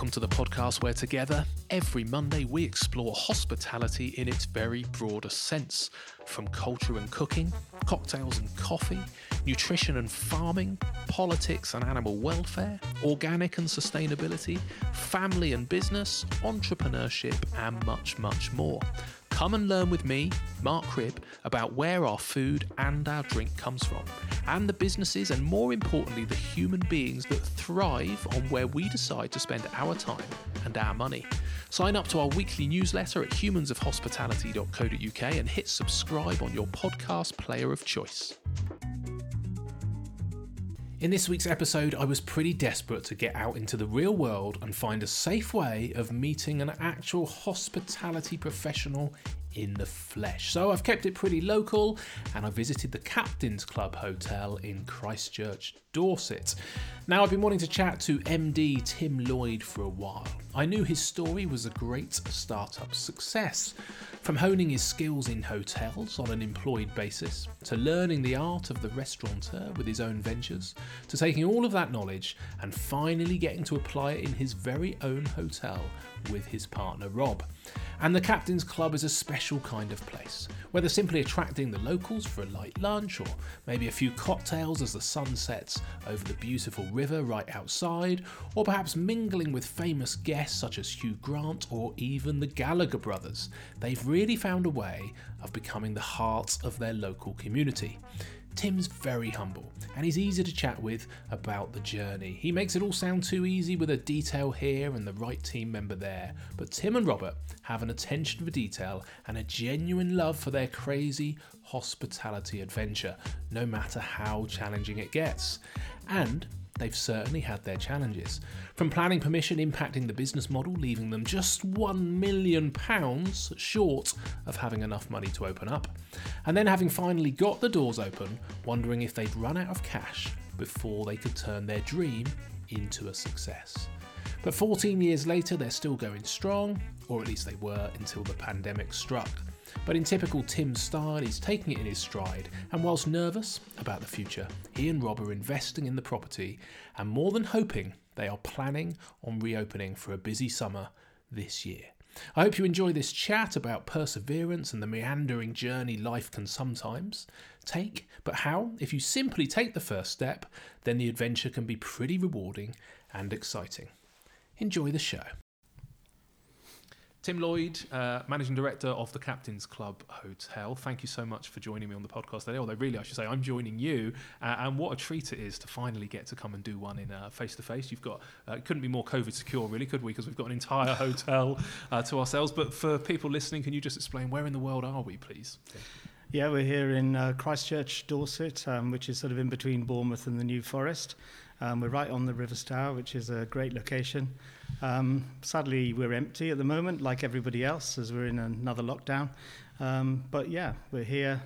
Welcome to the podcast where together, every Monday, we explore hospitality in its very broadest sense from culture and cooking, cocktails and coffee, nutrition and farming, politics and animal welfare, organic and sustainability, family and business, entrepreneurship, and much, much more. Come and learn with me, Mark Cribb, about where our food and our drink comes from, and the businesses and more importantly, the human beings that thrive on where we decide to spend our time and our money. Sign up to our weekly newsletter at humansofhospitality.co.uk and hit subscribe on your podcast player of choice. In this week's episode, I was pretty desperate to get out into the real world and find a safe way of meeting an actual hospitality professional in the flesh. So I've kept it pretty local and I visited the Captain's Club Hotel in Christchurch, Dorset. Now, I've been wanting to chat to MD Tim Lloyd for a while. I knew his story was a great startup success. From honing his skills in hotels on an employed basis, to learning the art of the restaurateur with his own ventures, to taking all of that knowledge and finally getting to apply it in his very own hotel with his partner Rob. And the Captain's Club is a special kind of place, whether simply attracting the locals for a light lunch or maybe a few cocktails as the sun sets over the beautiful river right outside, or perhaps mingling with famous guests such as Hugh Grant or even the Gallagher brothers. They've really found a way of becoming the heart of their local community. Tim's very humble and he's easy to chat with about the journey. He makes it all sound too easy with a detail here and the right team member there. But Tim and Robert have an attention for detail and a genuine love for their crazy hospitality adventure, no matter how challenging it gets. And they've certainly had their challenges. From planning permission impacting the business model, leaving them just £1 million short of having enough money to open up, and then having finally got the doors open, wondering if they'd run out of cash before they could turn their dream into a success. But 14 years later, they're still going strong, or at least they were until the pandemic struck. But in typical Tim style, he's taking it in his stride, and whilst nervous about the future, he and Rob are investing in the property and more than hoping they are planning on reopening for a busy summer this year. I hope you enjoy this chat about perseverance and the meandering journey life can sometimes take, but how, if you simply take the first step, then the adventure can be pretty rewarding and exciting. Enjoy the show. Tim Lloyd, uh, Managing Director of the Captain's Club Hotel. Thank you so much for joining me on the podcast today. Although, really, I should say I'm joining you, uh, and what a treat it is to finally get to come and do one in face to face. You've got uh, it couldn't be more COVID secure, really, could we? Because we've got an entire hotel uh, to ourselves. But for people listening, can you just explain where in the world are we, please? Yeah, we're here in uh, Christchurch, Dorset, um, which is sort of in between Bournemouth and the New Forest. Um, we're right on the River Stour, which is a great location. Um, sadly, we're empty at the moment, like everybody else, as we're in another lockdown. Um, but yeah, we're here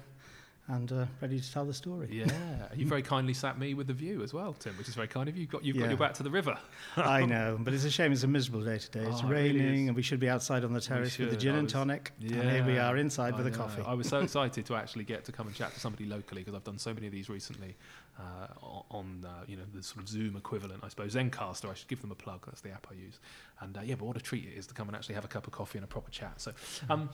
and uh, ready to tell the story. Yeah, you very kindly sat me with the view as well, Tim, which is very kind of you. You've got, you've yeah. got your back to the river. I know, but it's a shame. It's a miserable day today. It's oh, raining, it really and we should be outside on the terrace with the gin was, and tonic. Yeah, and here we are inside I with know. a coffee. I was so excited to actually get to come and chat to somebody locally because I've done so many of these recently uh, on uh, you know the sort of Zoom equivalent, I suppose. Zencastr, I should give them a plug. That's the app I use. And uh, yeah, but what a treat it is to come and actually have a cup of coffee and a proper chat. So. Um,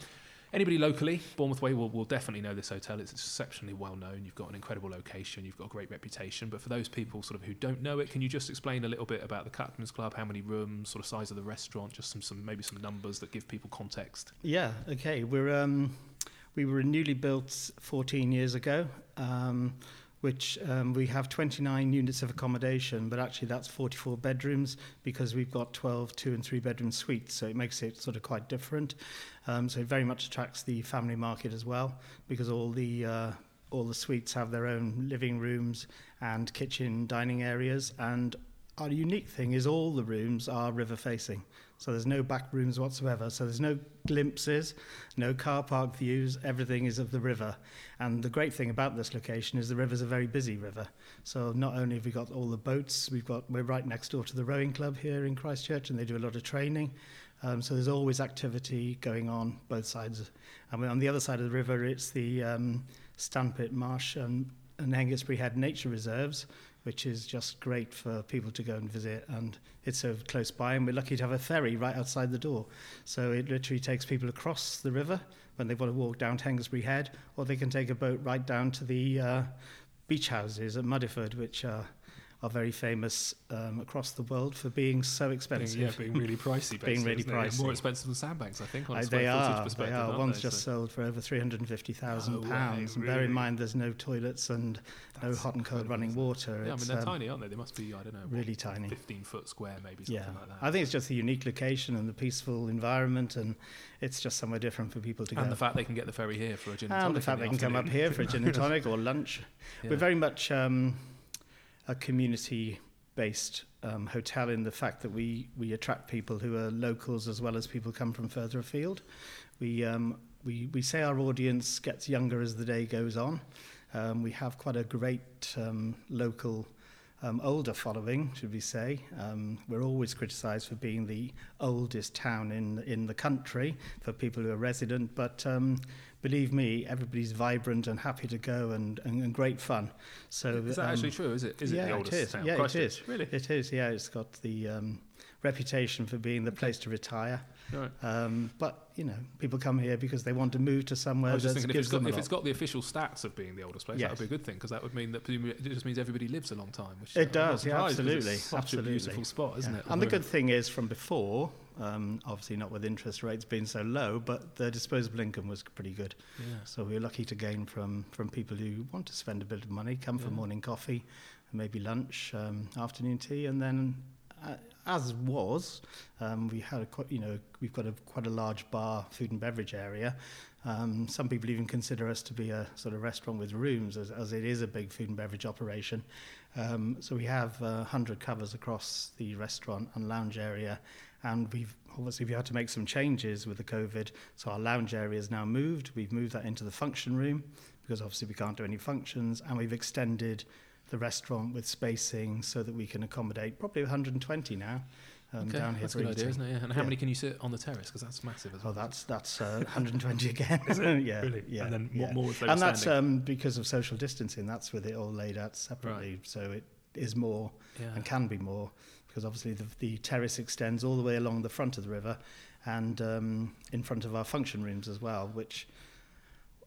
Anybody locally, Bournemouth Way, will, will definitely know this hotel. It's exceptionally well known. You've got an incredible location. You've got a great reputation. But for those people sort of who don't know it, can you just explain a little bit about the Captain's Club? How many rooms? Sort of size of the restaurant? Just some, some maybe some numbers that give people context. Yeah. Okay. We're um, we were newly built 14 years ago. Um, which um, we have 29 units of accommodation, but actually that's 44 bedrooms because we've got 12 two and three bedroom suites, so it makes it sort of quite different. Um, so it very much attracts the family market as well because all the uh, all the suites have their own living rooms and kitchen dining areas and our unique thing is all the rooms are river facing. So there's no back rooms whatsoever. So there's no glimpses, no car park views. Everything is of the river. And the great thing about this location is the river's a very busy river. So not only have we got all the boats, we've got we're right next door to the rowing club here in Christchurch, and they do a lot of training. Um, so there's always activity going on both sides. And on the other side of the river, it's the um, Stanpit Marsh and, and Hengistbury Head Nature Reserves, which is just great for people to go and visit. And it's so close by, and we're lucky to have a ferry right outside the door. So it literally takes people across the river when they want to walk down Hengistbury Head, or they can take a boat right down to the uh, beach houses at Mudeford, which are are very famous um, across the world for being so expensive. Being, yeah, being really pricey. being really pricey. More expensive than sandbanks, I think. On uh, they are. They are. One's they, just so. sold for over three hundred and fifty thousand pounds. And bear in mind, there's no toilets and That's no hot and cold running water. Yeah, it's, I mean they're um, tiny, aren't they? They must be. I don't know. Really tiny. Fifteen foot square, maybe. Something yeah. like that. I think it's just the unique location and the peaceful environment, and it's just somewhere different for people to and go. And the fact they can get the ferry here for a gin and, and tonic. And the fact they can come up here for a gin and tonic or lunch. Yeah. We're very much um, a community based um, hotel in the fact that we, we attract people who are locals as well as people come from further afield. We, um, we, we say our audience gets younger as the day goes on. Um, we have quite a great um, local um, older following, should we say. Um, we're always criticised for being the oldest town in, in the country for people who are resident, but um, believe me, everybody's vibrant and happy to go and, and, and great fun. So is that um, actually true? Is it? Is yeah, it the oldest it is. town? Yeah, Christ it is. Really? It is. Yeah, it's got the um, reputation for being the place to retire. Right. Um, but you know, people come here because they want to move to somewhere. I was just thinking if it's, got, if it's got the official stats of being the oldest place, yes. that would be a good thing because that would mean that it just means everybody lives a long time. Which it does, yeah, absolutely, it's such absolutely. a beautiful spot, isn't yeah. it? And the good thing is, from before, um, obviously not with interest rates being so low, but the disposable income was pretty good. Yeah. So we were lucky to gain from from people who want to spend a bit of money, come yeah. for morning coffee, maybe lunch, um, afternoon tea, and then uh, as was, um, we had a quite, you know we've got a quite a large bar, food and beverage area. Um, some people even consider us to be a sort of restaurant with rooms, as, as it is a big food and beverage operation. Um, so we have uh, 100 covers across the restaurant and lounge area, and we've obviously we had to make some changes with the COVID. So our lounge area is now moved. We've moved that into the function room because obviously we can't do any functions, and we've extended the restaurant with spacing so that we can accommodate probably 120 now. Um, okay, down here that's a good idea, isn't it? Yeah. And how yeah. many can you sit on the terrace? Because that's massive as well. Oh, that's that's uh, 120 again. yeah, really? Yeah. And then yeah. more with And that's um, because of social distancing. That's with it all laid out separately, right. so it is more and can be more because obviously the, the terrace extends all the way along the front of the river and um, in front of our function rooms as well, which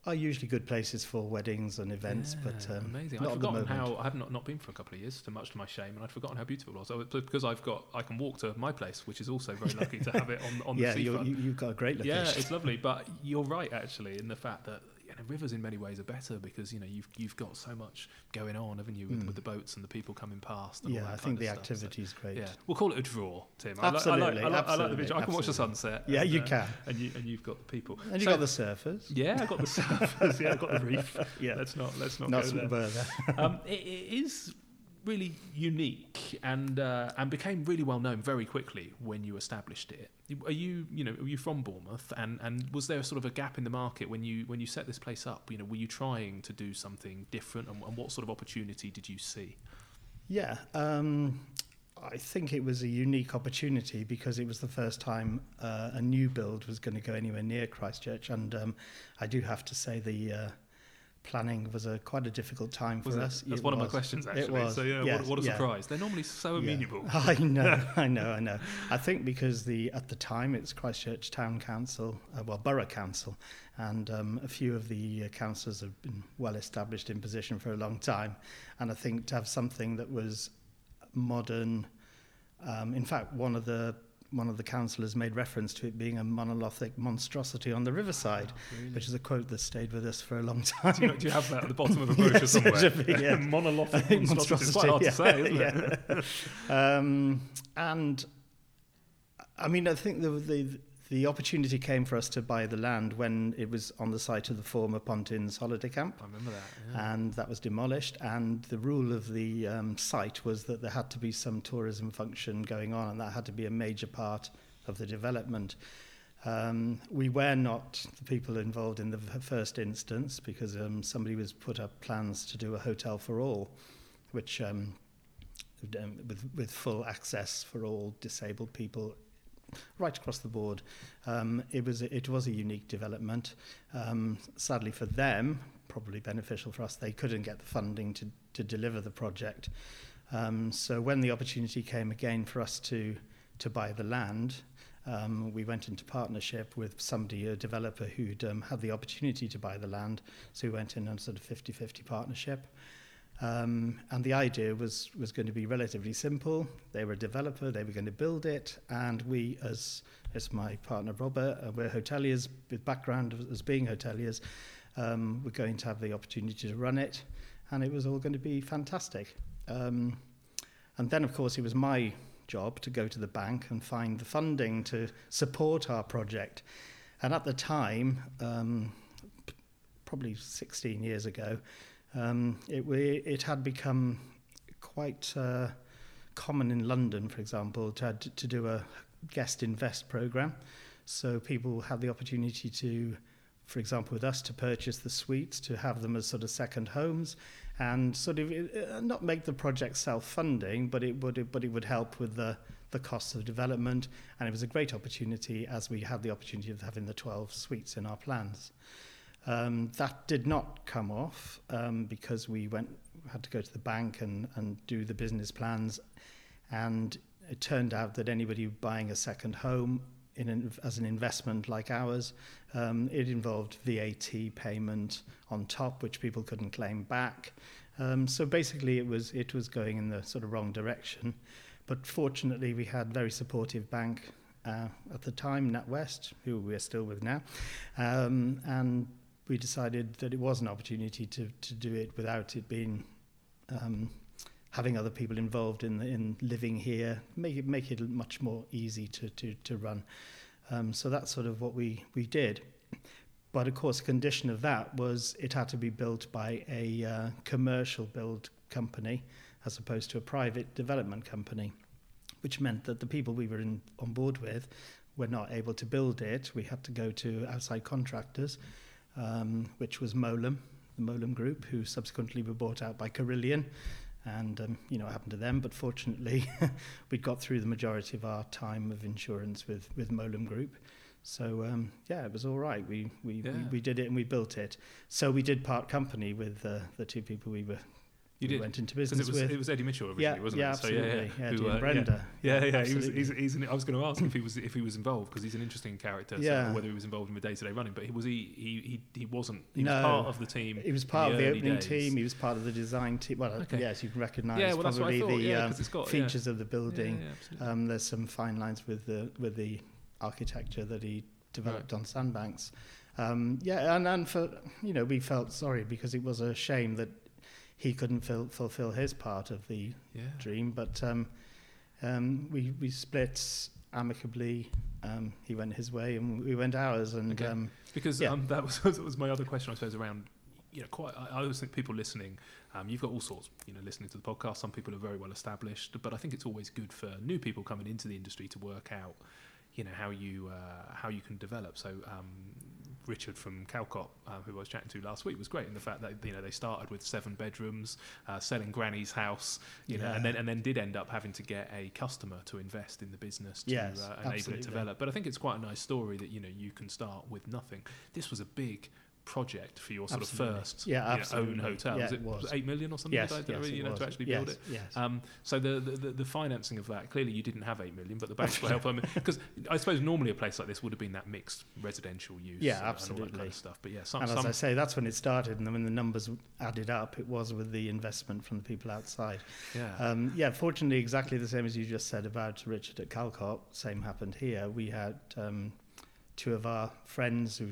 are usually good places for weddings and events, yeah, but um, amazing. I'd forgotten how I have not, not been for a couple of years, to much to my shame, and I'd forgotten how beautiful it was. So, because I've got, I can walk to my place, which is also very lucky to have it on on yeah, the seafront. Yeah, you, have got a great location. Yeah, it's lovely. But you're right actually in the fact that know, rivers in many ways are better because you know you've you've got so much going on, haven't you, with, mm. with the boats and the people coming past. yeah, I think the activity is great. Yeah, we'll call it a draw, Tim. Absolutely, I like, I like, I like, absolutely, I like the picture. I can watch the sunset. Yeah, and, you uh, can. And you and you've got the people. And you so, got the surfers. Yeah, I got the surfers. yeah, I got the reef. yeah, let's not let's not, not go there. um, it, it is really unique and uh, and became really well known very quickly when you established it. Are you you know are you from Bournemouth and and was there sort of a gap in the market when you when you set this place up? You know, were you trying to do something different and, and what sort of opportunity did you see? Yeah. Um, I think it was a unique opportunity because it was the first time uh, a new build was going to go anywhere near Christchurch, and um, I do have to say the uh, planning was a quite a difficult time for was us. That's it one was. of my questions actually. It was. So yeah, yes, what, what, a yeah. surprise! They're normally so amenable. I know, I know, I know. I think because the at the time it's Christchurch Town Council, uh, well Borough Council, and um, a few of the uh, councillors have been well established in position for a long time, and I think to have something that was modern. Um, in fact, one of the one of the councillors made reference to it being a monolithic monstrosity on the riverside, oh, really? which is a quote that stayed with us for a long time. Do you, do you have that at the bottom of a brochure yes, somewhere? Be, yeah. monolithic monstrosity. It's quite hard yeah, to say, isn't it? um, and I mean, I think the, the the opportunity came for us to buy the land when it was on the site of the former Pontins holiday camp. I remember that. Yeah. And that was demolished. And the rule of the um, site was that there had to be some tourism function going on, and that had to be a major part of the development. Um, we were not the people involved in the first instance because um, somebody was put up plans to do a hotel for all, which um, with, with full access for all disabled people right across the board. Um, it was it was a unique development. Um, sadly for them, probably beneficial for us. They couldn't get the funding to, to deliver the project. Um, so when the opportunity came again for us to, to buy the land, um, we went into partnership with somebody, a developer who'd um, had the opportunity to buy the land. So we went in on sort of 50-50 partnership. Um, and the idea was, was going to be relatively simple. They were a developer, they were going to build it, and we, as, as my partner Robert, uh, we're hoteliers with background as being hoteliers, um, we're going to have the opportunity to run it, and it was all going to be fantastic. Um, and then, of course, it was my job to go to the bank and find the funding to support our project. And at the time, um, probably 16 years ago, um, it, it had become quite uh, common in London, for example, to, to do a guest invest program. So people had the opportunity to, for example, with us, to purchase the suites, to have them as sort of second homes, and sort of uh, not make the project self-funding, but it would but it would help with the the costs of development, and it was a great opportunity as we had the opportunity of having the 12 suites in our plans. Um, that did not come off um, because we went had to go to the bank and, and do the business plans, and it turned out that anybody buying a second home in an, as an investment like ours, um, it involved VAT payment on top, which people couldn't claim back. Um, so basically, it was it was going in the sort of wrong direction. But fortunately, we had very supportive bank uh, at the time, NatWest, who we're still with now, um, and we decided that it was an opportunity to, to do it without it being um, having other people involved in in living here, make it make it much more easy to to, to run. Um, so that's sort of what we we did. But of course, a condition of that was it had to be built by a uh, commercial build company as opposed to a private development company, which meant that the people we were in, on board with were not able to build it. We had to go to outside contractors um, which was Mowlem, the Mowlem Group, who subsequently were bought out by Carillion. And, um, you know, it happened to them, but fortunately, we'd got through the majority of our time of insurance with, with Mowlem Group. So, um, yeah, it was all right. We, we, yeah. we, we, did it and we built it. So we did part company with uh, the two people we were you did. went into business it was, with. It was Eddie Mitchell originally, yeah, wasn't yeah, it? Absolutely. So, yeah, yeah. Eddie Who, uh, Brenda. Yeah, yeah. he was, he's, he's an, I was going to ask if he was if he was involved because he's an interesting character. Yeah. So whether he was involved in the day to day running, but he was he he he, he wasn't. He no, was part of the team. He was part of the opening days. team. He was part of the design team. Well, okay. yes, you can recognise yeah, well, probably thought, the um, got, features of the building. Um, there's some fine lines with the with the architecture that he developed right. on Sandbanks. Um, yeah, and, and for you know, we felt sorry because it was a shame that he couldn't fil- fulfill his part of the yeah. dream. But um, um, we we split amicably. Um, he went his way, and we went ours. And okay. Um, because yeah. Um, that was that was my other question, I suppose, around. You know, quite. I, I always think people listening, um, you've got all sorts. You know, listening to the podcast. Some people are very well established, but I think it's always good for new people coming into the industry to work out you know how you uh, how you can develop. So um, Richard from Calcot, uh, who I was chatting to last week, was great in the fact that you know they started with seven bedrooms, uh, selling Granny's house, you yeah. know, and then and then did end up having to get a customer to invest in the business to yes, uh, enable absolutely. it to develop. But I think it's quite a nice story that you know you can start with nothing. This was a big project for your sort absolutely. of first yeah, you know, own hotel. Yeah, was it, it was. eight million or something? Yes, like yes, you know, was. to actually yes, build it. Yes. Um, so the, the the financing of that clearly you didn't have eight million, but the banks will help. Because I suppose normally a place like this would have been that mixed residential use. Yeah, and, absolutely. And all that kind of stuff. But yeah, some, and as I say, that's when it started, and then when the numbers added up, it was with the investment from the people outside. Yeah. Um, yeah. Fortunately, exactly the same as you just said about Richard at Calcot. Same happened here. We had. Um, two of our friends who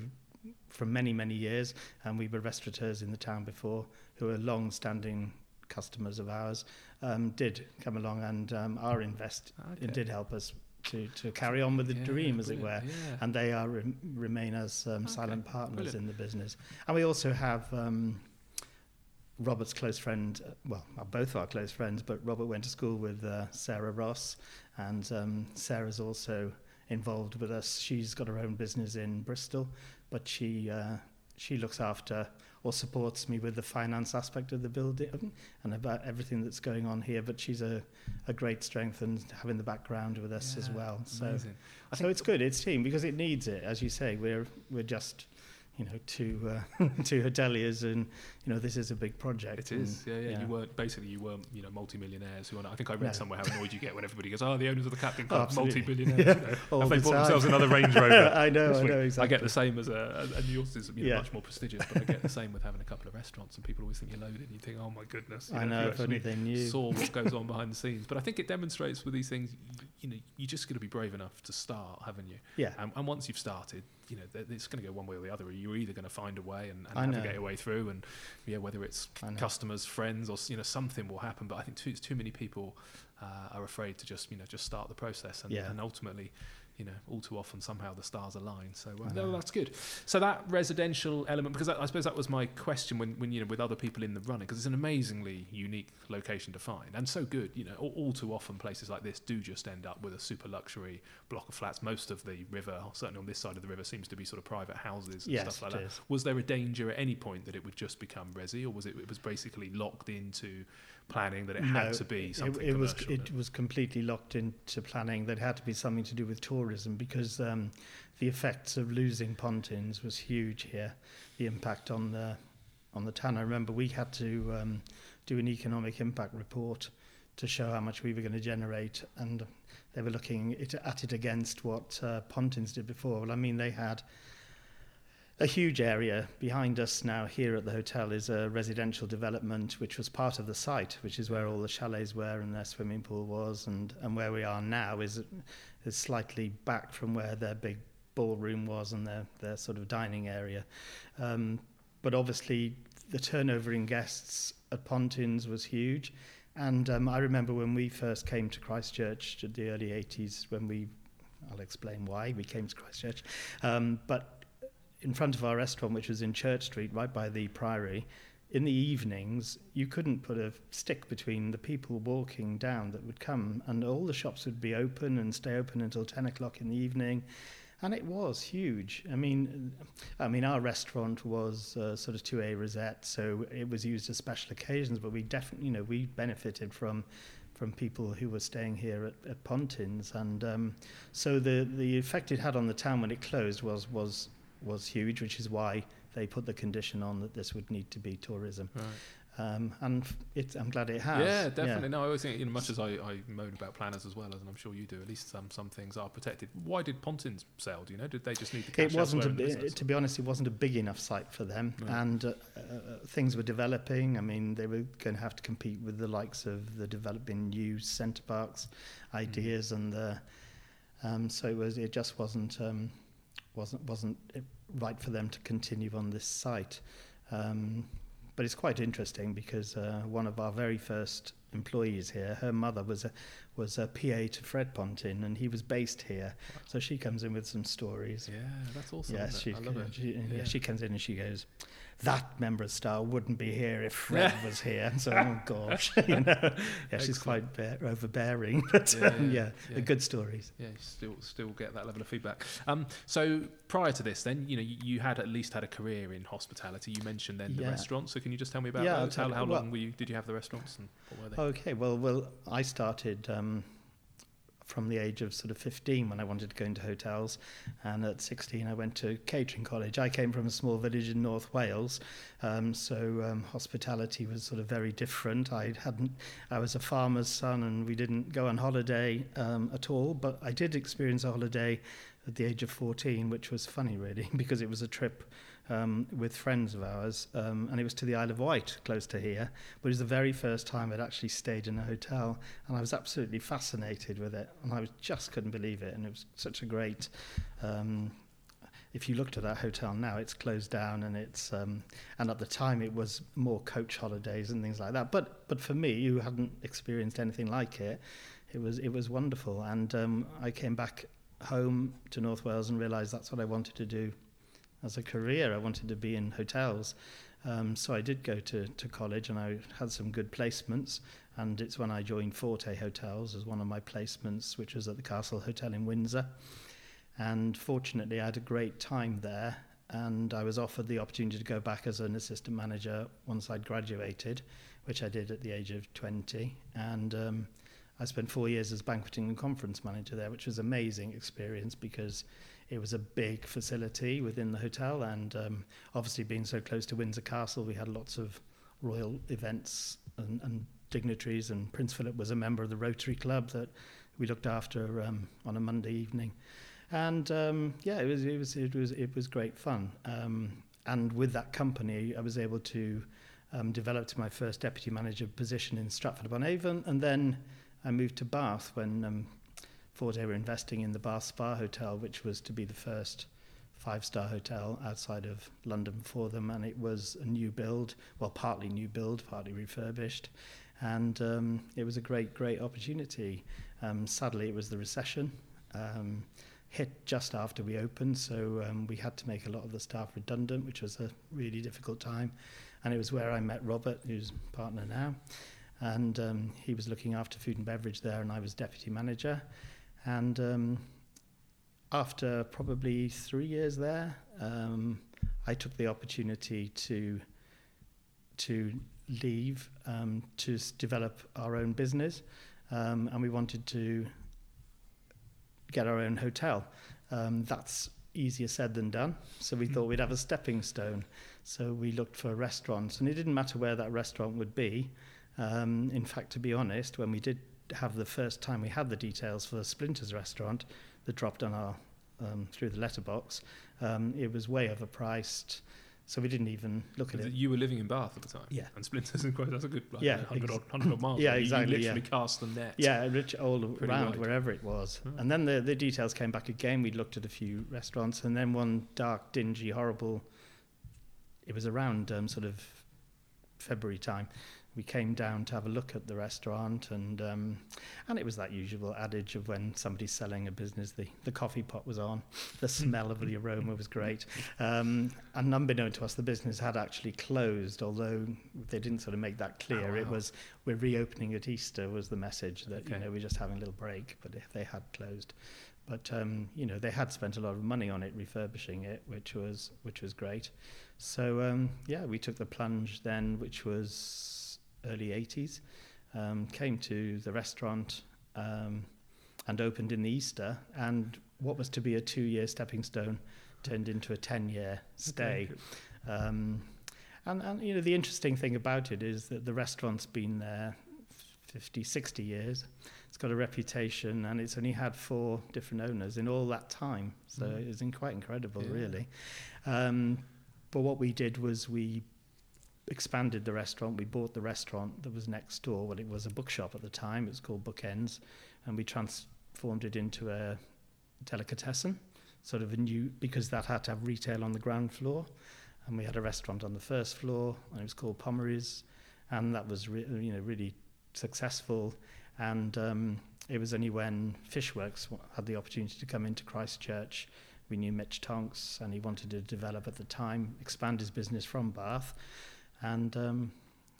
from many, many years, and we were restaurateurs in the town before, who are long-standing customers of ours, um, did come along and um, are invest. Okay. It did help us to, to carry on with the yeah, dream, as it were, yeah. and they are re- remain as um, okay. silent partners brilliant. in the business. And we also have. Um, Robert's close friend, uh, well, both our close friends, but Robert went to school with uh, Sarah Ross, and um, Sarah's also involved with us. She's got her own business in Bristol, but she uh, she looks after or supports me with the finance aspect of the building and about everything that's going on here. But she's a, a great strength and having the background with us yeah, as well. So so it's good. It's team because it needs it, as you say. We're we're just you know, to uh, to hoteliers, and you know, this is a big project. It is, and, yeah, yeah, You weren't basically you weren't you know multi-millionaires who. I think I read no. somewhere how annoyed you get when everybody goes, "Oh, the owners of the Captain Club, oh, multi-billionaires." Yeah, you know, have they bought themselves another Range Rover? I know, I know exactly. I get the same as a, and yours is you know, yeah. much more prestigious, but I get the same with having a couple of restaurants, and people always think you're loaded. And you think, "Oh my goodness!" You I know, know if only they knew. Saw what goes on behind the scenes, but I think it demonstrates with these things, you know, you just got to be brave enough to start, haven't you? Yeah. And, and once you've started, you know, it's going to go one way or the other. You're either going to find a way and, and navigate a way through, and yeah, whether it's customers, friends, or you know, something will happen. But I think too, too many people uh, are afraid to just you know just start the process, and, yeah. and ultimately you know, all too often somehow the stars align. So uh, no, that's good. So that residential element, because I, I suppose that was my question when, when you know with other people in the running, because it's an amazingly unique location to find and so good. You know, all, all, too often places like this do just end up with a super luxury block of flats. Most of the river, certainly on this side of the river, seems to be sort of private houses and yes, stuff like that. Is. Was there a danger at any point that it would just become resi, or was it it was basically locked into planning that it no, had to be something it, it was it was completely locked into planning that had to be something to do with tourism because um, the effects of losing pontins was huge here the impact on the on the town. I remember we had to um, do an economic impact report to show how much we were going to generate and they were looking at it against what uh, pontins did before. Well I mean they had a huge area behind us now here at the hotel is a residential development which was part of the site which is where all the chalets were and their swimming pool was and and where we are now is is slightly back from where their big ballroom was and their their sort of dining area. Um but obviously the turnover in guests at Pontins was huge. And um, I remember when we first came to Christchurch in the early 80s when we I'll explain why we came to Christchurch. Um, but in front of our restaurant, which was in Church Street, right by the Priory, in the evenings, you couldn't put a stick between the people walking down that would come, and all the shops would be open and stay open until 10 o'clock in the evening. And it was huge. I mean, I mean, our restaurant was uh, sort of 2A rosette, so it was used as special occasions. But we definitely, you know, we benefited from from people who were staying here at, at Pontins, and um, so the the effect it had on the town when it closed was was was huge, which is why they put the condition on that this would need to be tourism. Right. Um, and it's, I'm glad it has. Yeah, definitely. Yeah. No, I always think, you know, much as I, I moan about planners as well, as I'm sure you do, at least some some things are protected. Why did Pontins sell? Do you know? Did they just need the cash It wasn't, a, to be honest, it wasn't a big enough site for them, and uh, uh, things were developing. I mean, they were going to have to compete with the likes of the developing new Center Parcs ideas, mm. and the um, so it was. It just wasn't. Um, wasn't wasn't right for them to continue on this site. Um, but it's quite interesting because uh, one of our very first employees here, her mother was a was a PA to Fred Pontin, and he was based here. So she comes in with some stories. Yeah, that's awesome. Yes, she, I love it. She, yeah. yeah, she comes in and she goes, that member of staff wouldn't be here if Fred was here. So, oh gosh, you know, yeah, Excellent. she's quite bear, overbearing, but yeah, um, yeah, yeah, the good stories. Yeah, still still get that level of feedback. Um, so prior to this, then you know you, you, had at least had a career in hospitality. You mentioned then the restaurant. So can you just tell me about yeah, those? How, how long well, you, did you have the restaurants and what were they? Okay, well, well, I started. Um, from the age of sort of 15 when I wanted to go into hotels. And at 16, I went to catering college. I came from a small village in North Wales, um, so um, hospitality was sort of very different. I hadn't, I was a farmer's son, and we didn't go on holiday um, at all. But I did experience a holiday at the age of 14, which was funny really, because it was a trip um, with friends of ours, um, and it was to the Isle of Wight, close to here. But it was the very first time I'd actually stayed in a hotel, and I was absolutely fascinated with it, and I was, just couldn't believe it. And it was such a great. Um, if you looked at that hotel now, it's closed down, and it's um, and at the time it was more coach holidays and things like that. But but for me, who hadn't experienced anything like it, it was it was wonderful. And um, I came back home to North Wales and realised that's what I wanted to do as a career. I wanted to be in hotels. Um, so I did go to, to college and I had some good placements. And it's when I joined Forte Hotels as one of my placements, which was at the Castle Hotel in Windsor. And fortunately, I had a great time there. And I was offered the opportunity to go back as an assistant manager once I'd graduated, which I did at the age of 20. And um, I spent four years as banqueting and conference manager there, which was an amazing experience because it was a big facility within the hotel, and um, obviously being so close to Windsor Castle, we had lots of royal events and, and dignitaries. And Prince Philip was a member of the Rotary Club that we looked after um, on a Monday evening, and um, yeah, it was it was it was it was great fun. Um, and with that company, I was able to um, develop to my first deputy manager position in Stratford upon Avon, and then I moved to Bath when Forte were investing in the Bath Spa Hotel, which was to be the first five-star hotel outside of London for them, and it was a new build, well, partly new build, partly refurbished, and um, it was a great, great opportunity. Um, sadly, it was the recession. Um, hit just after we opened, so um, we had to make a lot of the staff redundant, which was a really difficult time. And it was where I met Robert, who's partner now, and um, he was looking after food and beverage there, and I was deputy manager. And um, after probably three years there, um, I took the opportunity to to leave um, to s- develop our own business, um, and we wanted to get our own hotel. Um, that's easier said than done. So we thought we'd have a stepping stone. So we looked for restaurants, and it didn't matter where that restaurant would be. Um, in fact, to be honest, when we did have the first time we had the details for the Splinters restaurant that dropped on our um, through the letterbox, um, it was way overpriced. So we didn't even look at it. You were living in Bath at the time. Yeah. And Splinters and Quite, that's a good like, Yeah, 100, ex- odd, 100 miles. Yeah, exactly, You literally yeah. cast the net. Yeah, rich all around wherever it was. Oh. And then the, the details came back again. We looked at a few restaurants, and then one dark, dingy, horrible. It was around um, sort of February time. We came down to have a look at the restaurant, and um, and it was that usual adage of when somebody's selling a business, the, the coffee pot was on, the smell of the aroma was great. Um, and unbeknown to us, the business had actually closed, although they didn't sort of make that clear. Oh, It was we're reopening at Easter was the message that Okay. you know we're just having a little break, but if they had closed. But um, you know they had spent a lot of money on it, refurbishing it, which was which was great. So um, yeah, we took the plunge then, which was early 80s. Um, came to the restaurant um, and opened in the Easter, and what was to be a two-year stepping stone turned into a 10-year stay. Um, and, and you know the interesting thing about it is that the restaurant's been there 50, 60 years. It's got a reputation, and it's only had four different owners in all that time. So Mm. it's quite incredible, Yeah. really. Um, but what we did was we expanded the restaurant. We bought the restaurant that was next door. Well, it was a bookshop at the time. It was called Bookends, and we transformed it into a delicatessen, sort of a new because that had to have retail on the ground floor, and we had a restaurant on the first floor, and it was called Pomery's, and that was re- you know really successful. And um, it was only when Fishworks had the opportunity to come into Christchurch. We knew Mitch Tonks, and he wanted to develop at the time, expand his business from Bath, and um,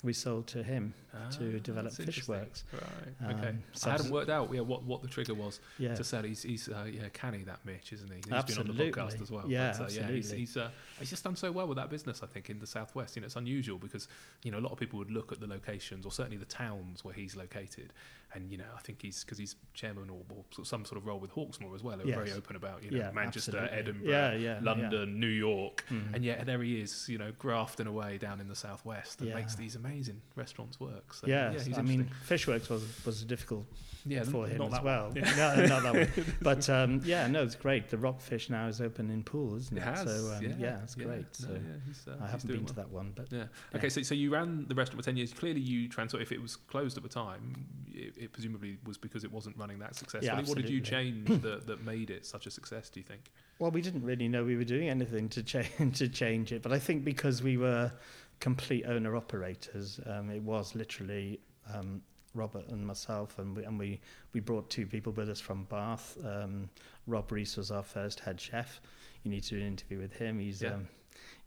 we sold to him to Ah, develop. Fishworks. Right. Okay. Um, I hadn't worked out yeah, what, what the trigger was Yeah, to sell. He's, he's uh, yeah, canny, that Mitch, isn't he? He's Absolutely. been on the podcast as well. Yeah, but, uh, yeah he's, absolutely. he's, uh, he's just done so well with that business, I think, in the southwest. You know, it's unusual because, you know, a lot of people would look at the locations or certainly the towns where he's located. And, you know, I think he's, because he's chairman or, or some sort of role with Hawksmoor as well. They're very open about, you know, Yeah, Manchester, absolutely. Edinburgh, Yeah, yeah, London, New York. Mhm. And yet there he is, you know, grafting away down in the southwest and makes these amazing restaurants work. So, yeah, I mean. Fishworks was was difficult yeah, for him not as well. no, not that one. But um, yeah, no, it's great. The Rockfish now is open in Poole, isn't It it? has. So um, yeah, it's great. No, So yeah, uh, I haven't been to that one, but Yeah. Okay, so, so you ran the restaurant for 10 years. Clearly, you transferred, if it was closed at the time, it, it presumably was because it wasn't running that successfully. what did you change that, that made it such a success, do you think? well, we didn't really know we were doing anything to change to change it. But I think because we were complete owner operators, um, it was literally um, Robert and myself, and we, and we we brought two people with us from Bath. Um, Rob Rees was our first head chef. You need to do an interview with him. He's Yeah. um,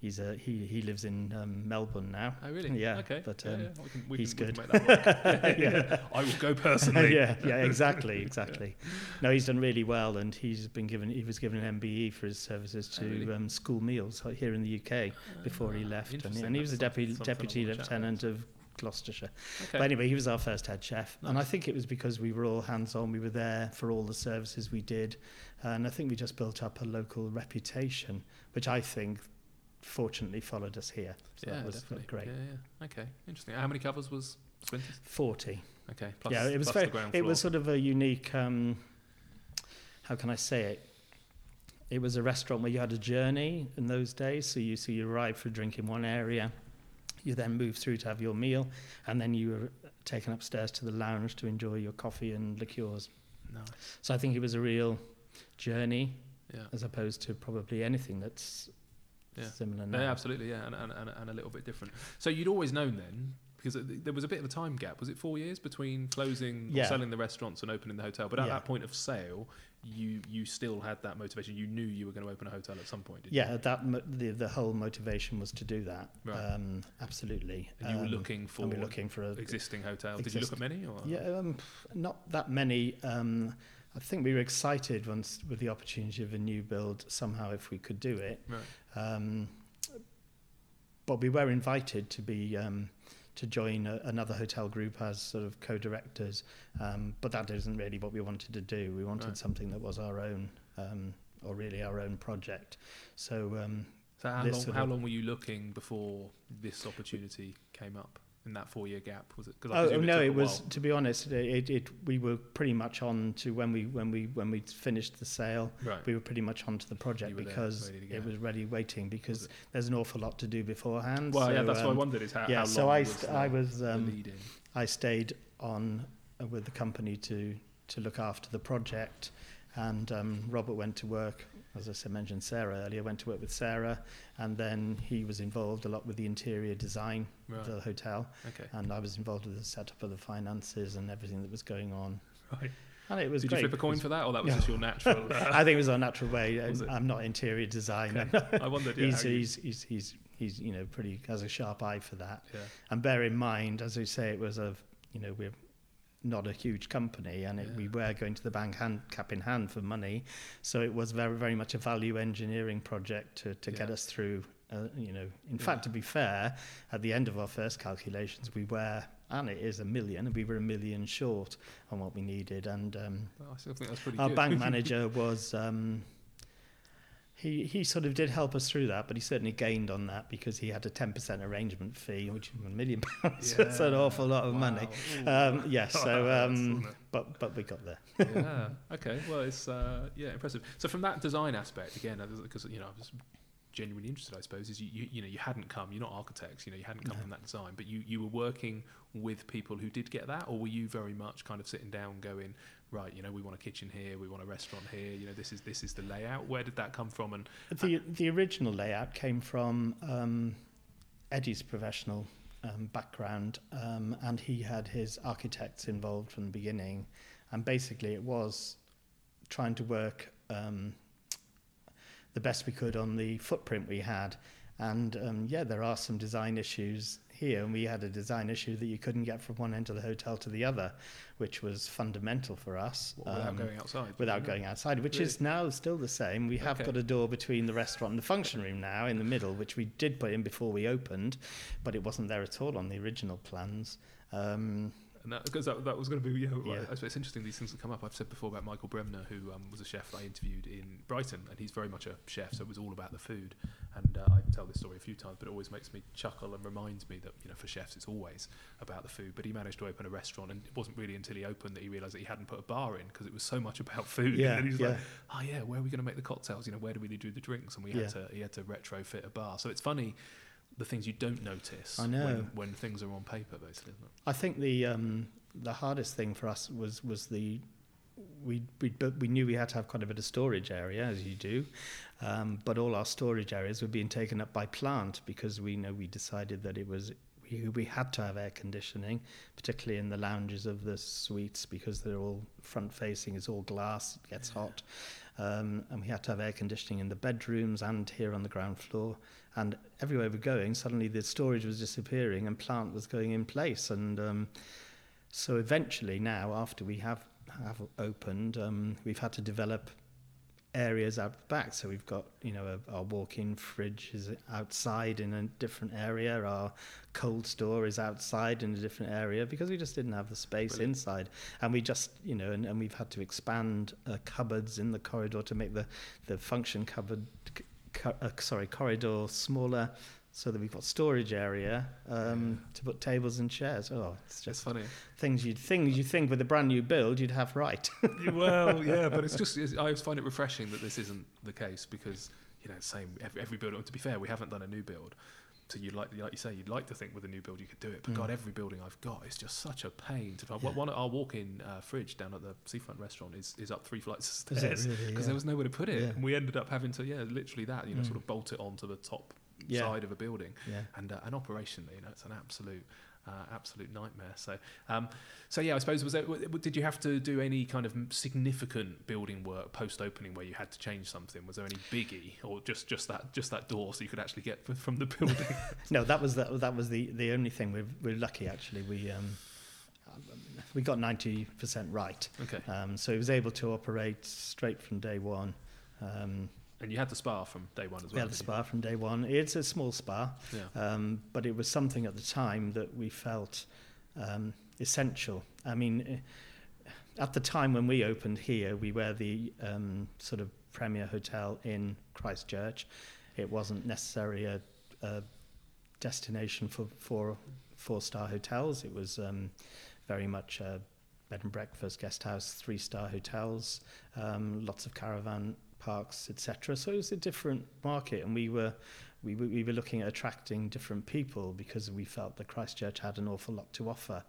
he's a he he lives in um, Melbourne now. Oh, really? Yeah, Okay. but, um, yeah. We can, we he's can, good. make yeah. I will go personally. yeah, yeah, exactly, exactly. No, he's done really well, and he's been given. He was given an MBE for his services to Oh, really? um, school meals here in the UK before he Ah, left, and, and he was a deputy deputy wanna chat about. lieutenant of Gloucestershire. Okay. But anyway, he was our first head chef, and I think it was because we were all hands on. We were there for all the services we did, and I think we just built up a local reputation, which I think fortunately followed us here. So yeah, that was definitely. great. Yeah, yeah. Okay, interesting. How many covers was Splinters? Forty. Okay, plus, yeah, it was very. It was sort of a unique. Um, how can I say it? It was a restaurant where you had a journey in those days. So you so you arrived for a drink in one area, you then moved through to have your meal, and then you were taken upstairs to the lounge to enjoy your coffee and liqueurs. nice. So I think it was a real journey Yeah. as opposed to probably anything that's Yeah. similar now. Yeah, absolutely, yeah, and, and, and, a little bit different. So you'd always known then, because there was a bit of a time gap. Was it four years between closing or Yeah. selling the restaurants and opening the hotel? But at Yeah. that point of sale, you you still had that motivation. You knew you were going to open a hotel at some point. Yeah, that mo- the the whole motivation was to do that. Right. Um, absolutely. you? And you were Um, looking for and we're looking for a existing hotel. Did you look at many? Or? Yeah, um, not that many. I think we were excited once with the opportunity of a new build. Somehow, if we could do it, Right. um, but we were invited to be um, to join a, another hotel group as sort of co-directors. Um, but that isn't really what we wanted to do. We wanted Right. something that was our own, um, or really our own project. So um, So how long? How long were you looking before this opportunity came up? In that four-year gap, was it? 'cause I Oh, no, a it was while. to be honest. It, it we were pretty much on to when we when we when we finished the sale. right. We were pretty much on to the project there, because ready to go. it was ready waiting because Was there's an awful lot to do beforehand. Well, yeah, so, that's what I um, wondered. Is how, yeah, how so I was st- I was um. I stayed on uh, with the company to to look after the project, and um, Robert went to work. As I said, mentioned Sarah earlier, went to work with Sarah, and then he was involved a lot with the interior design Right. of the hotel, Okay. and I was involved with the setup of the finances and everything that was going on. Right. And it was Did great. you flip a coin for that, or that was No. just your natural? uh, I think it was our natural way. I'm, not interior designer. okay. I wondered. Yeah, he's, he's, he's, he's, he's, you know, pretty has a sharp eye for that. yeah. And bear in mind, as we say, it was a, you know, we're not a huge company, and it, we were going to the bank hand cap in hand for money, so it was very, very much a value engineering project to, to get us through. Uh, you know, in Yeah. fact, to be fair, at the end of our first calculations, we were, and it is a million, and we were a million short on what we needed, and um, Well, I still think that's pretty our good. bank manager was um, he he sort of did help us through that, but he certainly gained on that because he had a ten percent arrangement fee, which was a million pounds. That's an awful lot of money. Wow. Um, yes, so um, but but we got there. yeah. Okay. Well, it's uh, yeah, impressive. So from that design aspect, again, because you know, I was genuinely interested, I suppose, is you, you you know you hadn't come, you're not architects, you know, you hadn't come No. from that design, but you you were working with people who did get that, or were you very much kind of sitting down, going, right, you know, we want a kitchen here, we want a restaurant here, you know, this is this is the layout. Where did that come from? And The the original layout came from um, Eddie's professional um, background, um, and he had his architects involved from the beginning, and basically it was trying to work um, the best we could on the footprint we had. And um, yeah, there are some design issues here, and we had a design issue that you couldn't get from one end of the hotel to the other, which was fundamental for us. without um, going outside, without Yeah. going outside, which Really? is now still the same. We have Okay. got a door between the restaurant and the function room now in the middle, which we did put in before we opened, but it wasn't there at all on the original plans. Um, And that, because that, that was going to be, Yeah. I suppose it's interesting these things that come up. I've said before about Michael Bremner, who um, was a chef that I interviewed in Brighton, and he's very much a chef, so it was all about the food. And uh, I tell this story a few times, but it always makes me chuckle and reminds me that, you know, for chefs, it's always about the food. But he managed to open a restaurant, and it wasn't really until he opened that he realised that he hadn't put a bar in because it was so much about food. yeah, and he's yeah. like, oh yeah, where are we going to make the cocktails? You know, where do we do the drinks? And we had to he had to retrofit a bar. So it's funny the things you don't notice I know. When, when things are on paper, basically. Isn't it? I think the um, the hardest thing for us was was the we we we knew we had to have quite a bit of storage area as you do, um, but all our storage areas were being taken up by plant because we know we decided that it was we, we had to have air conditioning, particularly in the lounges of the suites because they're all front facing, it's all glass, it gets hot, um, and we had to have air conditioning in the bedrooms and here on the ground floor. And everywhere we're going, suddenly the storage was disappearing and plant was going in place. And um, so eventually now, after we have have opened, um, we've had to develop areas out the back. So we've got, you know, a, our walk-in fridge is outside in a different area. Our cold store is outside in a different area because we just didn't have the space Brilliant. inside. And we just, you know, and, and we've had to expand uh, cupboards in the corridor to make the, the function cupboard, c- co- uh, sorry, corridor smaller so that we've got storage area um, to put tables and chairs. Oh, it's It's just funny. things you'd things you think with a brand new build you'd have right. well, yeah, but it's just it's, I always find it refreshing that this isn't the case because you know, same every, every build. To be fair, we haven't done a new build, so you'd like like you say, you'd like to think with a new build you could do it. But Mm. God, every building I've got is just such a pain. To Yeah. one our walk-in uh, fridge down at the seafront restaurant is is up three flights of stairs really? because Yeah. there was nowhere to put it, Yeah. and we ended up having to yeah, literally that you know, Mm. sort of bolt it onto the top Yeah. side of a building yeah. and uh, and operationally, you know, it's an absolute. Uh, absolute nightmare. So, um, so yeah, I suppose was there, did you have to do any kind of significant building work post opening where you had to change something? Was there any biggie, or just just that just that door so you could actually get from the building? No, that was the, that was the, the only thing. We're, we're lucky actually. We um, we got ninety percent right. okay, Um, so he was able to operate straight from day one. Um, and you had the spa from day one as we well. had the spa from day one. It's a small spa. Yeah. um, but it was something at the time that we felt um, essential. I mean, eh, at the time when we opened here, we were the um, sort of premier hotel in Christchurch. It wasn't necessarily a, a destination for for four star hotels. It was um, very much a bed and breakfast, guest house, three star hotels, um, lots of caravan parks, etc. So it was a different market, and we were we we were looking at attracting different people because we felt that Christchurch had an awful lot to offer.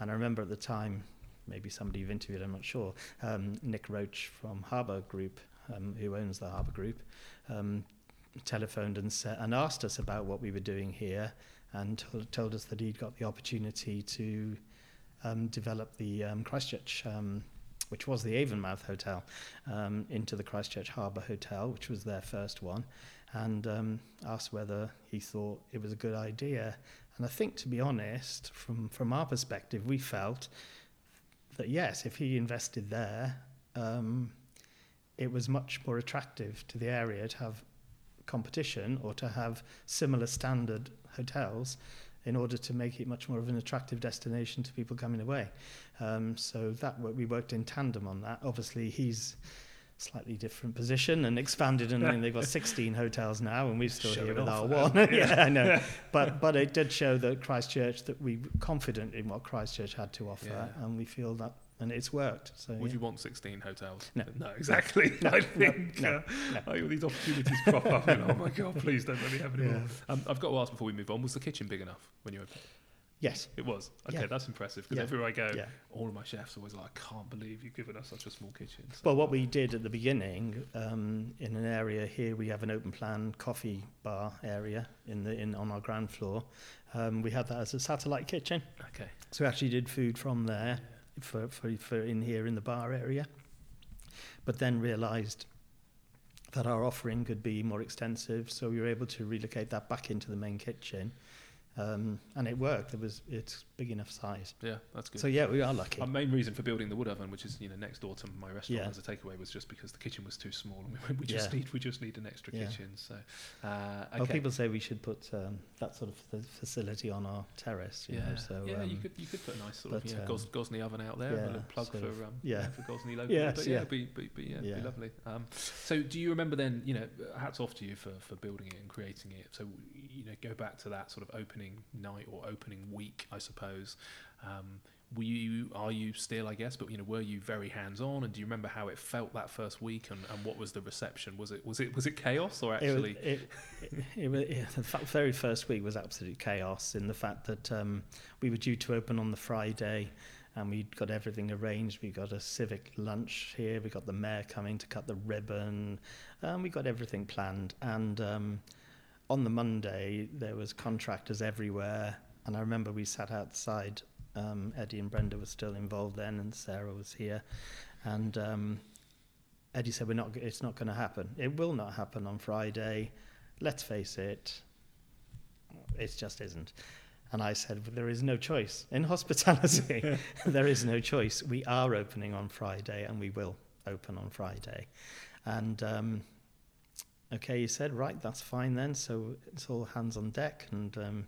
And I remember at the time, maybe somebody you've interviewed, I'm not sure, um, Nick Roach from Harbour Group, um, who owns the Harbour Group, um, telephoned and, sa- and asked us about what we were doing here and told, told us that he'd got the opportunity to um, develop the um, Christchurch, um, which was the Avonmouth Hotel, um, into the Christchurch Harbour Hotel, which was their first one, and um, asked whether he thought it was a good idea. And I think, to be honest, from, from our perspective, we felt that yes, if he invested there, um, it was much more attractive to the area to have competition or to have similar standard hotels in order to make it much more of an attractive destination to people coming away. Um, so that we worked in tandem on that. Obviously, he's slightly different position and expanded, and they've got 16 hotels now, and we're still Showing here with our one. yeah, I know. But but it did show that Christchurch that we were confident in what Christchurch had to offer, Yeah. and we feel that, and it's worked. So Would yeah. you want 16 hotels? No. No, exactly. I think no, uh, no. I- all these opportunities crop up. And, oh my God, please don't let me have any Yeah. more. Um, I've got to ask before we move on was the kitchen big enough when you opened? Yes. It was. Okay, Yeah. that's impressive because Yeah. everywhere I go, Yeah. all of my chefs are always like, I can't believe you've given us such a small kitchen. So- Well, what we did at the beginning, um, in an area here, we have an open plan coffee bar area in the in on our ground floor. Um, we had that as a satellite kitchen, okay. so we actually did food from there for, for for in here in the bar area. But then realised that our offering could be more extensive, so we were able to relocate that back into the main kitchen, um, and it worked. It was it's big enough size. Yeah, that's good. So yeah, we are lucky. Our main reason for building the wood oven, which is you know next door to my restaurant Yeah. as a takeaway, was just because the kitchen was too small and we, went, we just Yeah. need we just need an extra Yeah. kitchen. So, uh, okay. Well, people say we should put um, that sort of facility on our terrace. You yeah, know, so yeah, you um, could you could put a nice sort of but, yeah, um, Gos- Gozney oven out there, a little plug for of- um, yeah. for Gozney local. Yes, but yeah, yeah. Be, be, be, yeah, Yeah. be lovely. Um, so, do you remember then? You know, hats off to you for for building it and creating it. So, you know, go back to that sort of opening night or opening week, I suppose. Um, were you are you still I guess but you know were you very hands on and do you remember how it felt that first week and, and what was the reception was it was it was it chaos or it was- actually it, it, it, was- yeah, the very first week was absolute chaos in the fact that um, we were due to open on the Friday. And we'd got everything arranged. We got a civic lunch here. We got the mayor coming to cut the ribbon. Um, we got everything planned. And um, on the Monday, there was contractors everywhere. And I remember we sat outside. Um, Eddie and Brenda were still involved then, and Sarah was here. And um, Eddie said, "We're not. It's not going to happen. It will not happen on Friday. Let's face it. It just isn't." And I said, well, "There is no choice in hospitality. there is no choice. We are opening on Friday, and we will open on Friday." And um, okay, you said, right, that's fine then. So it's all hands on deck. And um,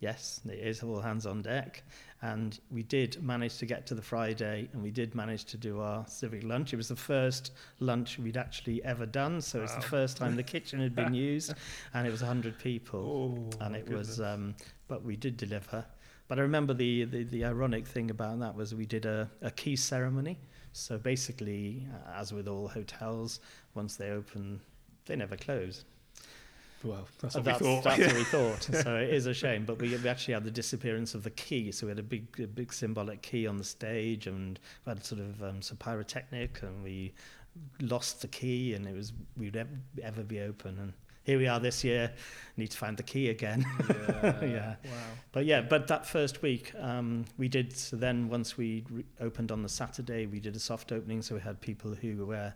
yes, it is all hands on deck. And we did manage to get to the Friday and we did manage to do our civic lunch. It was the first lunch we'd actually ever done. So it's Wow. the first time the kitchen had been used and it was 100 people. Oh, and it was, um, but we did deliver. But I remember the, the, the ironic thing about that was we did a, a key ceremony. So basically, uh, as with all hotels, once they open, they never close. well, that's what that's, we thought. that's what we thought. So it is a shame, but we, we actually had the disappearance of the key. So we had a big, a big symbolic key on the stage, and we had sort of um, some pyrotechnic, and we lost the key, and it was we'd ever be open. And here we are this year, need to find the key again. yeah. Yeah. Wow. But yeah, but that first week, um, we did. So then, once we re- opened on the Saturday, we did a soft opening. So we had people who were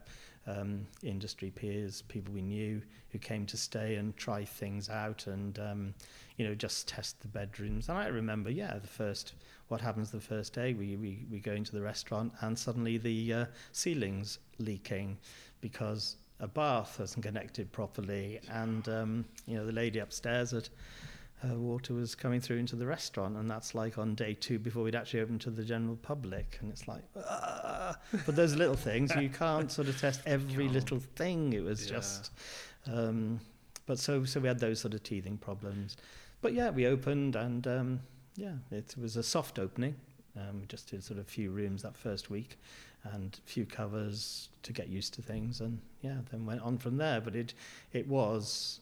um, industry peers, people we knew, who came to stay and try things out, and um, you know, just test the bedrooms. And I remember, yeah, the first. What happens the first day? We we we go into the restaurant, and suddenly the uh, ceilings leaking because a bath wasn't connected properly, and um, you know, the lady upstairs had uh, water was coming through into the restaurant, and that's like on day two before we'd actually opened to the general public, and it's like, ah. but those little things you can't sort of test every little thing. It was Yeah. just, um, but so so we had those sort of teething problems, but yeah, we opened, and um, yeah, it was a soft opening. Um, we just did sort of a few rooms that first week, and a few covers to get used to things, and yeah, then went on from there. But it it was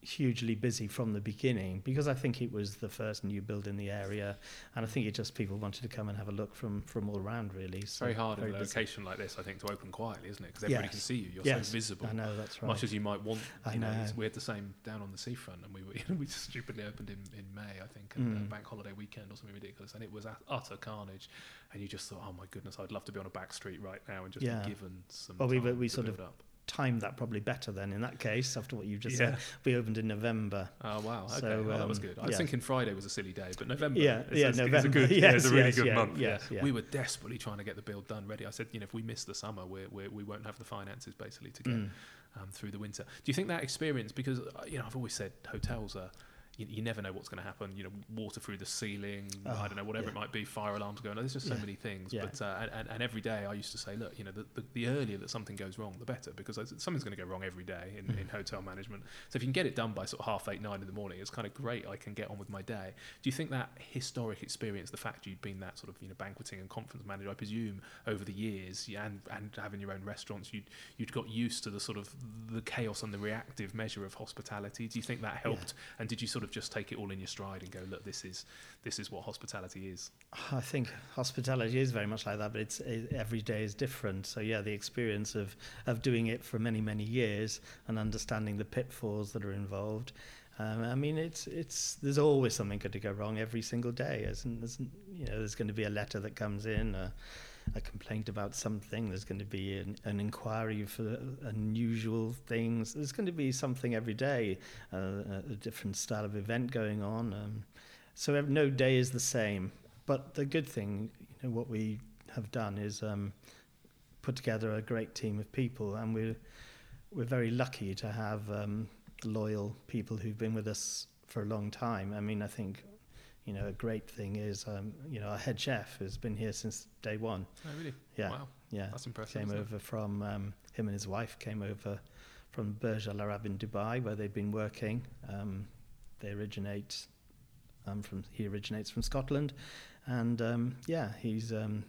hugely busy from the beginning because I think it was the first new build in the area, and I think it just people wanted to come and have a look from from all around really. It's very hard in a busy. location like this, I think, to open quietly, isn't it? Because everybody Yes. can see you. You're Yes, so visible. I know that's right. Much as you might want, I know, know. we had the same down on the seafront, and we were we just stupidly opened in, in May, I think, and Mm. uh, bank holiday weekend or something ridiculous, and it was utter carnage, and you just thought, oh my goodness, I'd love to be on a back street right now and just Yeah. be given some. Well, we we to sort of up. Timed that probably better then in that case after what you've just Yeah. said. We opened in November. Oh wow! Okay, So, well, that was um, good. I was yeah. thinking Friday was a silly day, but November, Yeah, is, yeah, is, is a November. good, yeah, it's a really yes, good yeah, month. yes, yeah. yeah. we were desperately trying to get the build done ready. I said, you know, if we miss the summer, we're, we're, we won't have the finances basically to get Mm. um, through the winter. Do you think that experience? Because uh, you know, I've always said hotels are. You, you never know what's going to happen. You know, water through the ceiling. I Oh, don't know, whatever yeah. it might be. Fire alarms going. on. There's just so Yeah. many things. Yeah. But uh, and- and, every day I used to say, look, you know, the, the, the earlier that something goes wrong, the better, because something's going to go wrong every day in, Mm. in hotel management. So if you can get it done by sort of half eight, nine in the morning, it's kind of great. I can get on with my day. Do you think that historic experience, the fact you'd been that sort of you know banqueting and conference manager, I presume over the years, yeah, and and having your own restaurants, you'd you'd got used to the sort of the chaos and the reactive measure of hospitality. Do you think that helped? And did you sort of just take it all in your stride and go, look, this is this is what hospitality is? I think hospitality is very much like that, but it's it, every day is different. So yeah, the experience of of doing it for many many years and understanding the pitfalls that are involved. Um, I mean, it's it's there's always something going to go wrong every single day. Isn't, isn't you know? There's going to be a letter that comes in, a complaint about something. There's going to be an, an inquiry for unusual things. There's going to be something every day, uh, a, different style of event going on. Um, so no day is the same. But the good thing, you know, what we have done is um, put together a great team of people, and we're we're very lucky to have um, loyal people who've been with us for a long time. I mean, I think you know a great thing is um, you know our head chef has been here since day one. Oh, really? Yeah, Wow, yeah. that's impressive. Came isn't it? over from um, him and his wife came over from Burj Al Arab in Dubai, where they've been working. Um, they originate um, from he originates from Scotland, and um, yeah, he's um,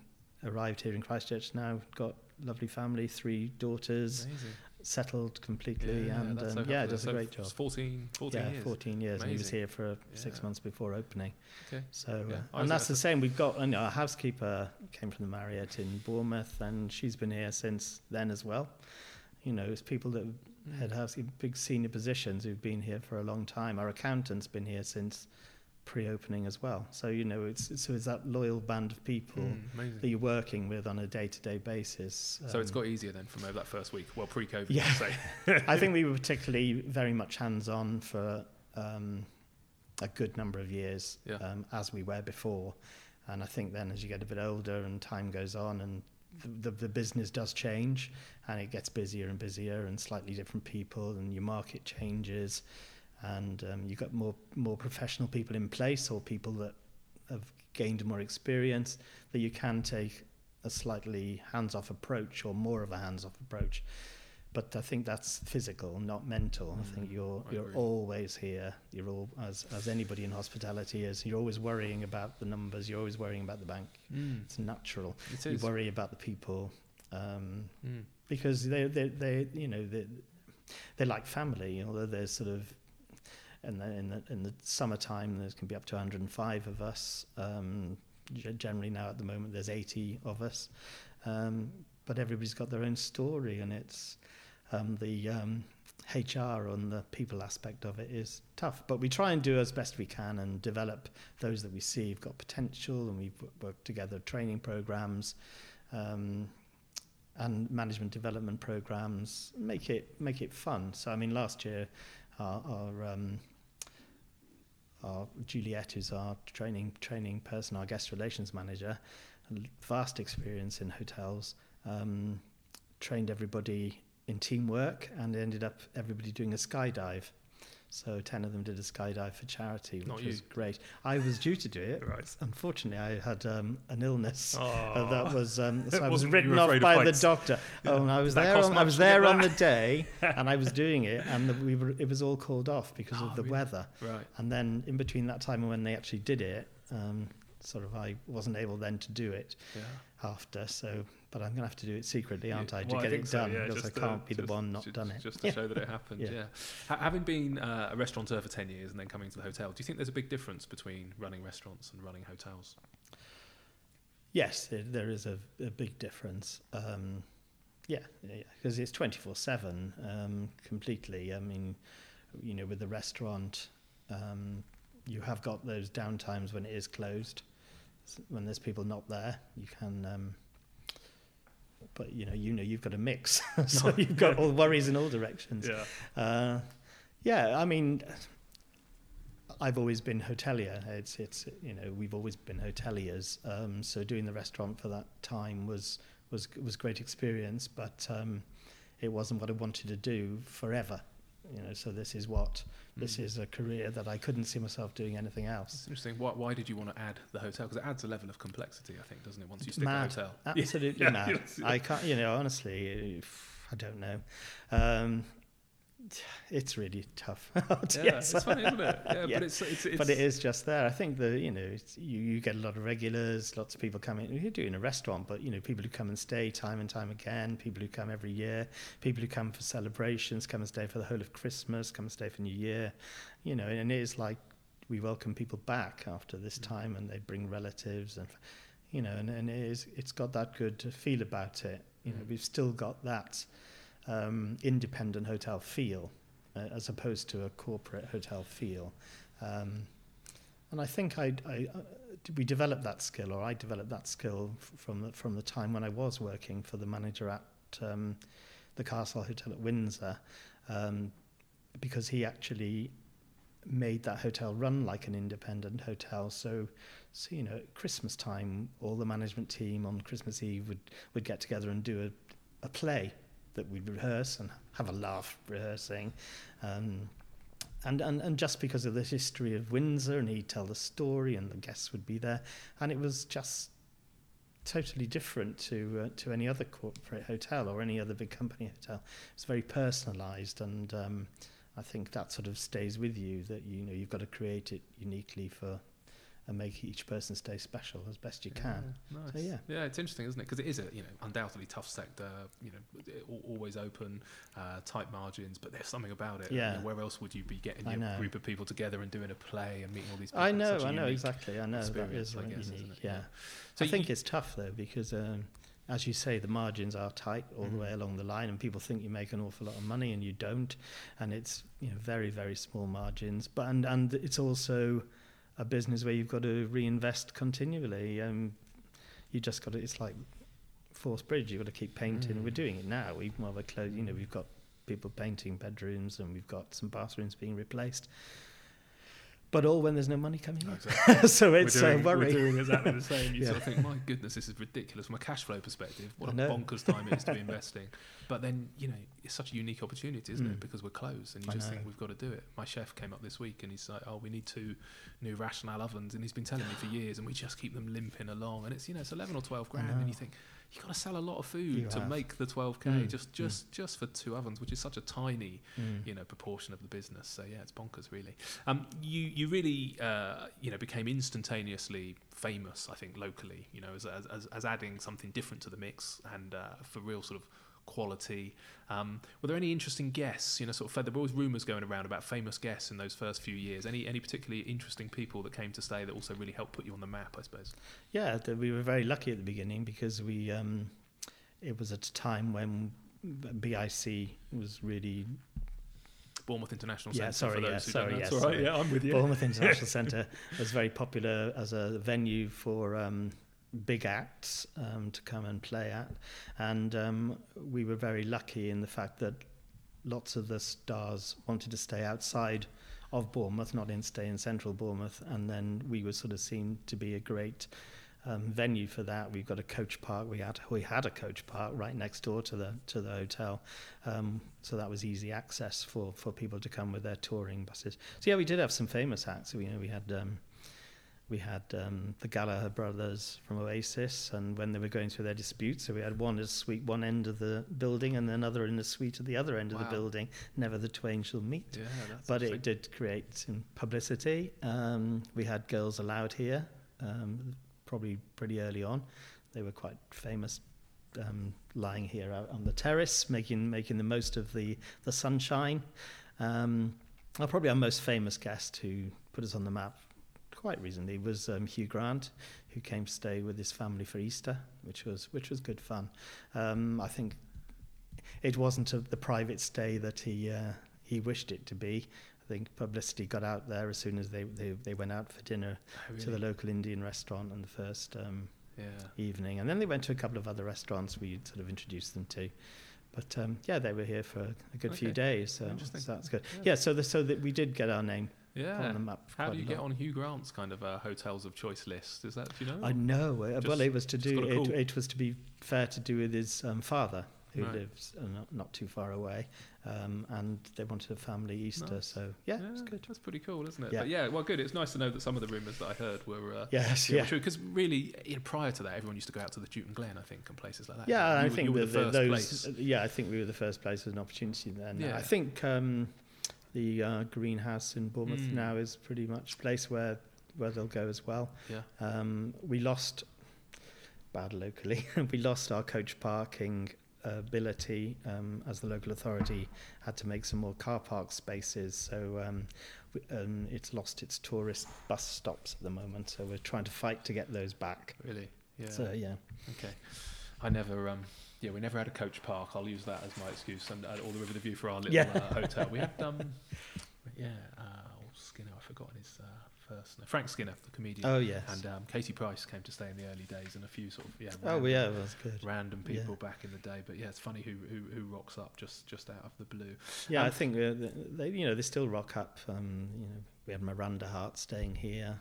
arrived here in Christchurch now. Got lovely family, three daughters, Amazing. Settled completely, Yeah, and um, so yeah, does So a great job. 14, 14 yeah, years. 14 years, and he was here for six months before opening. Okay. So, Yeah. uh, and that's the same. We've got know, our housekeeper came from the Marriott in Bournemouth, and she's been here since then as well. You know, it's people that Mm. head housekeeping, big senior positions who've been here for a long time. Our accountant's been here since pre-opening as well. So you know, it's so it's that loyal band of people Mm, that you're working with on a day-to-day basis. So it's Um, got easier then from over that first week. Well, pre-COVID, Yeah. yeah. say. I think we were particularly very much hands-on for um, a good number of years, Yeah. um, as we were before. And I think then, as you get a bit older and time goes on, and the, the business does change and it gets busier and busier and slightly different people and your market changes and um, you've got more more professional people in place or people that have gained more experience that you can take a slightly hands-off approach or more of a hands-off approach but I think that's physical, not mental. Mm, I think you're I you're always here. You're all as as anybody in hospitality is. You're always worrying about the numbers. You're always worrying about the bank. Mm. It's natural. It you worry about the people um, mm. because they they they you know they they're like family. Although there's sort of and then in the in the summertime there can be up to 105 of us. Um, generally now at the moment there's 80 of us. Um, but everybody's got their own story and it's um, the um, HR on the people aspect of it is tough. But we try and do as best we can and develop those that we see have got potential, and we've worked together training programs um, and management development programs. Make it make it fun. So I mean, last year our, our um, our Juliet, who's our training training person, our guest relations manager, vast experience in hotels, um, trained everybody in teamwork and ended up everybody doing a skydive. So 10 of them did a skydive for charity, which Not was you. great. I was due to do it. Right. Unfortunately, I had um, an illness uh, that was um, so I was written off by the doctor. Yeah. Oh, and I was there. On, I was there on the day, and I was doing it, and the, we were, it was all called off because oh, of the really? weather. Right. And then in between that time and when they actually did it, um, sort of I wasn't able then to do it yeah. after. So but I'm going to have to do it secretly, aren't I, to well, get I it done? So, yeah, because I can't be just, the one not just, done it. Just to yeah. show that it happened, yeah. having been uh, a restaurateur for 10 years and then coming to the hotel, do you think there's a big difference between running restaurants and running hotels? Yes, there, there is a, a, big difference. Um, yeah, because yeah, it's 24 um, 7 completely. I mean, you know, with the restaurant, um, you have got those downtimes when it is closed. When there's people not there, you can um, but you know, you know, you've got a mix, so you've got all worries in all directions. Yeah, uh, yeah. I mean, I've always been hotelier. It's it's you know, we've always been hoteliers. Um, so doing the restaurant for that time was was was great experience, but um, it wasn't what I wanted to do forever you know so this is what this mm. is a career that I couldn't see myself doing anything else. It's interesting. Why, why did you want to add the hotel? Because it adds a level of complexity, I think, doesn't it? Once you stick mad. the hotel, absolutely yeah. mad. I can't, you know, honestly, I don't know. Um, it's really tough. yeah, yes. it's funny, isn't it? Yeah, yeah. But, it's, it's, it's, but it is just there. I think that you know you, you get a lot of regulars, lots of people coming. You're doing a restaurant, but you know people who come and stay time and time again, people who come every year, people who come for celebrations, come and stay for the whole of Christmas, come and stay for New Year, you know, and it is like we welcome people back after this mm. time, and they bring relatives and you know, and, and it is it's got that good feel about it. You know, mm. we've still got that um, independent hotel feel uh, as opposed to a corporate hotel feel. Um, and I think I, I uh, we developed that skill, or I developed that skill from the, from the time when I was working for the manager at um, the Castle Hotel at Windsor, um, because he actually made that hotel run like an independent hotel. So, so you know, at Christmas time, all the management team on Christmas Eve would would get together and do a, a play that we'd rehearse and have a laugh rehearsing. Um, and, and, and just because of the history of Windsor, and he'd tell the story, and the guests would be there, and it was just totally different to uh, to any other corporate hotel or any other big company hotel. It's very personalised, and um, I think that sort of stays with you. That you know you've got to create it uniquely for and make each person stay special as best you can. Yeah, nice. So, yeah, yeah, it's interesting, isn't it? Because it is a you know undoubtedly tough sector. You know, always open, uh, tight margins, but there's something about it. Yeah. You know, where else would you be getting your group of people together and doing a play and meeting all these? people? I know, I know exactly. I know that is I guess, unique. Yeah. yeah. So I think it's tough though because. Um, as you say, the margins are tight all mm-hmm. the way along the line, and people think you make an awful lot of money, and you don't. And it's you know very very small margins, but and and it's also a business where you've got to reinvest continually. Um, you just got to, it's like Forth Bridge, you've got to keep painting. Mm. We're doing it now. We've more of a close, you know, we've got people painting bedrooms and we've got some bathrooms being replaced. But all when there's no money coming in. Exactly. so it's we're doing, a worry. We're doing exactly the same. You Yeah. sort of think, my goodness, this is ridiculous from a cash flow perspective. What a bonkers time it is to be investing. But then, you know, it's such a unique opportunity, isn't it? Mm. Because we're closed and you I just know. think we've got to do it. My chef came up this week and he's like, oh, we need two new rational ovens. And he's been telling me for years and we just keep them limping along. And it's, you know, it's 11 or 12 grand. And you think, you've got to sell a lot of food You to have. make the 12K Mm, just, just, just for two ovens, which is such a tiny Mm. you know proportion of the business. So yeah, it's bonkers really. Um, you you really uh, you know became instantaneously famous, I think locally. You know as as, as, as adding something different to the mix and uh, for real sort of quality. Um, were there any interesting guests? You know, sort of there were always rumours going around about famous guests in those first few years. Any any particularly interesting people that came to stay that also really helped put you on the map, I suppose. Yeah, we were very lucky at the beginning because we um, it was at a time when BIC was really Bournemouth International Centre. Yeah, sorry, for those yeah, sorry, don't yeah, That's all right, sorry. Yeah, I'm with you. Bournemouth International Centre was very popular as a venue for um, big acts um, to come and play at, and um, we were very lucky in the fact that lots of the stars wanted to stay outside of Bournemouth, not in stay in central Bournemouth, and then we were sort of seen to be a great um, venue for that. We've got a coach park. We had we had a coach park right next door to the to the hotel, um, so that was easy access for, for people to come with their touring buses. So yeah, we did have some famous acts. We you know we had. Um, we had um, the Gallagher brothers from Oasis, and when they were going through their disputes, so we had one at a suite one end of the building, and another in the suite at the other end of the building. Never the twain shall meet Yeah, but it did create some publicity. Um, we had Girls Aloud here, um, probably pretty early on. They were quite famous, um, lying here out on the terrace, making making the most of the the sunshine. Um, probably our most famous guest who put us on the map quite recently was um, Hugh Grant, who came to stay with his family for Easter, which was which was good fun. Um, I think it wasn't a, the private stay that he uh, he wished it to be. I think publicity got out there as soon as they, they, they went out for dinner Oh, to the local Indian restaurant on the first um, Yeah. evening, and then they went to a couple of other restaurants we sort of introduced them to. But um, yeah, they were here for a good few days, so, so that's good. Yeah. Yeah, so the, so that we did get our name Yeah. on the map. How do you get on Hugh Grant's kind of uh, hotels of choice list? Is that do you know? I know. Just- well, it was to do. It, it was to be fair to do with his um, father, who Right. lives uh, not, not too far away, um, and they wanted a family Easter. Nice. So yeah, it's good. That's pretty cool, isn't it? Yeah. But yeah, well, good. It's nice to know that some of the rumours that I heard were. Uh, Yes, yeah, yeah. true. Because really, you know, prior to that, everyone used to go out to the Chewton Glen, I think, and places like that. Yeah, you I were, think you were the, first those. place. uh, Yeah, I think we were the first place with an opportunity then. Yeah. I think um, the uh, greenhouse in Bournemouth Mm. now is pretty much a place where where they'll go as well. Yeah. Um, we lost bad locally. we lost our coach parking ability um, as the local authority had to make some more car park spaces. So um, we, um, it's lost its tourist bus stops at the moment. So we're trying to fight to get those back. Really. Yeah. So yeah. Okay. I never. Um, yeah, we never had a coach park. I'll use that as my excuse, and uh, all the with the view for our little Yeah. uh, hotel. We had. Um, yeah. Uh, Skinner. I've forgotten his uh, first name. Frank Skinner, the comedian. Oh yes. And um, Katie Price came to stay in the early days, and a few sort of yeah. oh random- yeah, that's good. random Yeah. people back in the day. But yeah, it's funny who who, who rocks up just just out of the blue. Yeah, I Um, think uh, they, you know, they still rock up. Um, you know, we had Miranda Hart staying here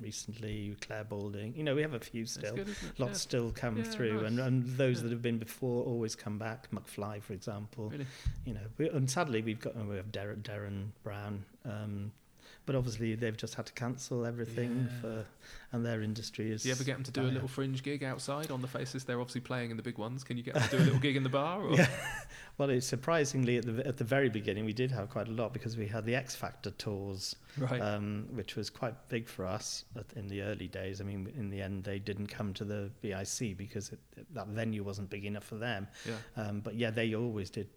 recently, Clare Balding. You know, we have a few still. good? Lots still come Yeah, through, and, nice. and those Yeah. that have been before always come back. McFly, for example. Really. You know, we, and sadly we've got we have Darren, Derren Brown, um, but obviously they've just had to cancel everything Yeah. for, and their industry is. Do you ever get them to do a little fringe gig outside on the faces? They're obviously playing in the big ones. Can you get them to do a little gig in the bar? Or? Yeah. Well, it's surprisingly at the at the very beginning we did have quite a lot because we had the X Factor tours, Right. um, which was quite big for us in the early days. I mean, in the end, they didn't come to the BIC because it, that venue wasn't big enough for them. yeah. Um, but yeah, they always did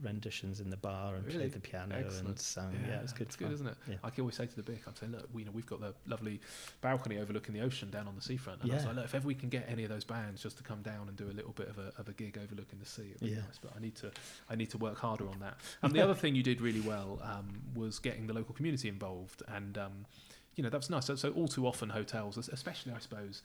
renditions in the bar and Really? played the piano Excellent. and sang. Yeah, it was good It's good, isn't it? Yeah. I can always say to the Bic, I'm saying, look, we, you know, we've got the lovely balcony overlooking the ocean down on the seafront. And I was Yeah. like, look, if ever we can get any of those bands just to come down and do a little bit of a, of a gig overlooking the sea, it'd be Yeah. nice. But I need to, I need to work harder on that. And the other thing you did really well um, was getting the local community involved, and um, you know that's nice. So, so all too often hotels, especially I suppose.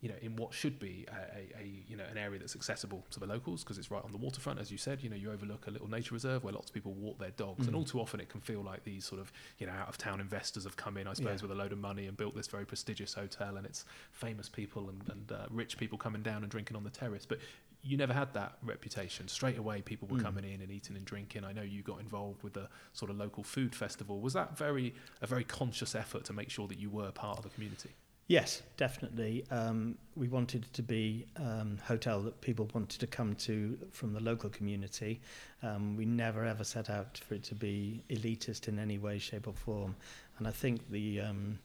You know, in what should be a, a, you know an area that's accessible to the locals because it's right on the waterfront, as you said. You know, you overlook a little nature reserve where lots of people walk their dogs, Mm. and all too often it can feel like these sort of you know out of town investors have come in, I suppose, Yeah. with a load of money and built this very prestigious hotel, and it's famous people and, and uh, rich people coming down and drinking on the terrace, but. You never had that reputation. Straight away, people were Mm. coming in and eating and drinking. I know you got involved with the sort of local food festival. Was that very a very conscious effort to make sure that you were part of the community? Yes, definitely. Um, we wanted to be um, hotel that people wanted to come to from the local community. Um, we never ever set out for it to be elitist in any way, shape, or form. And I think the, um,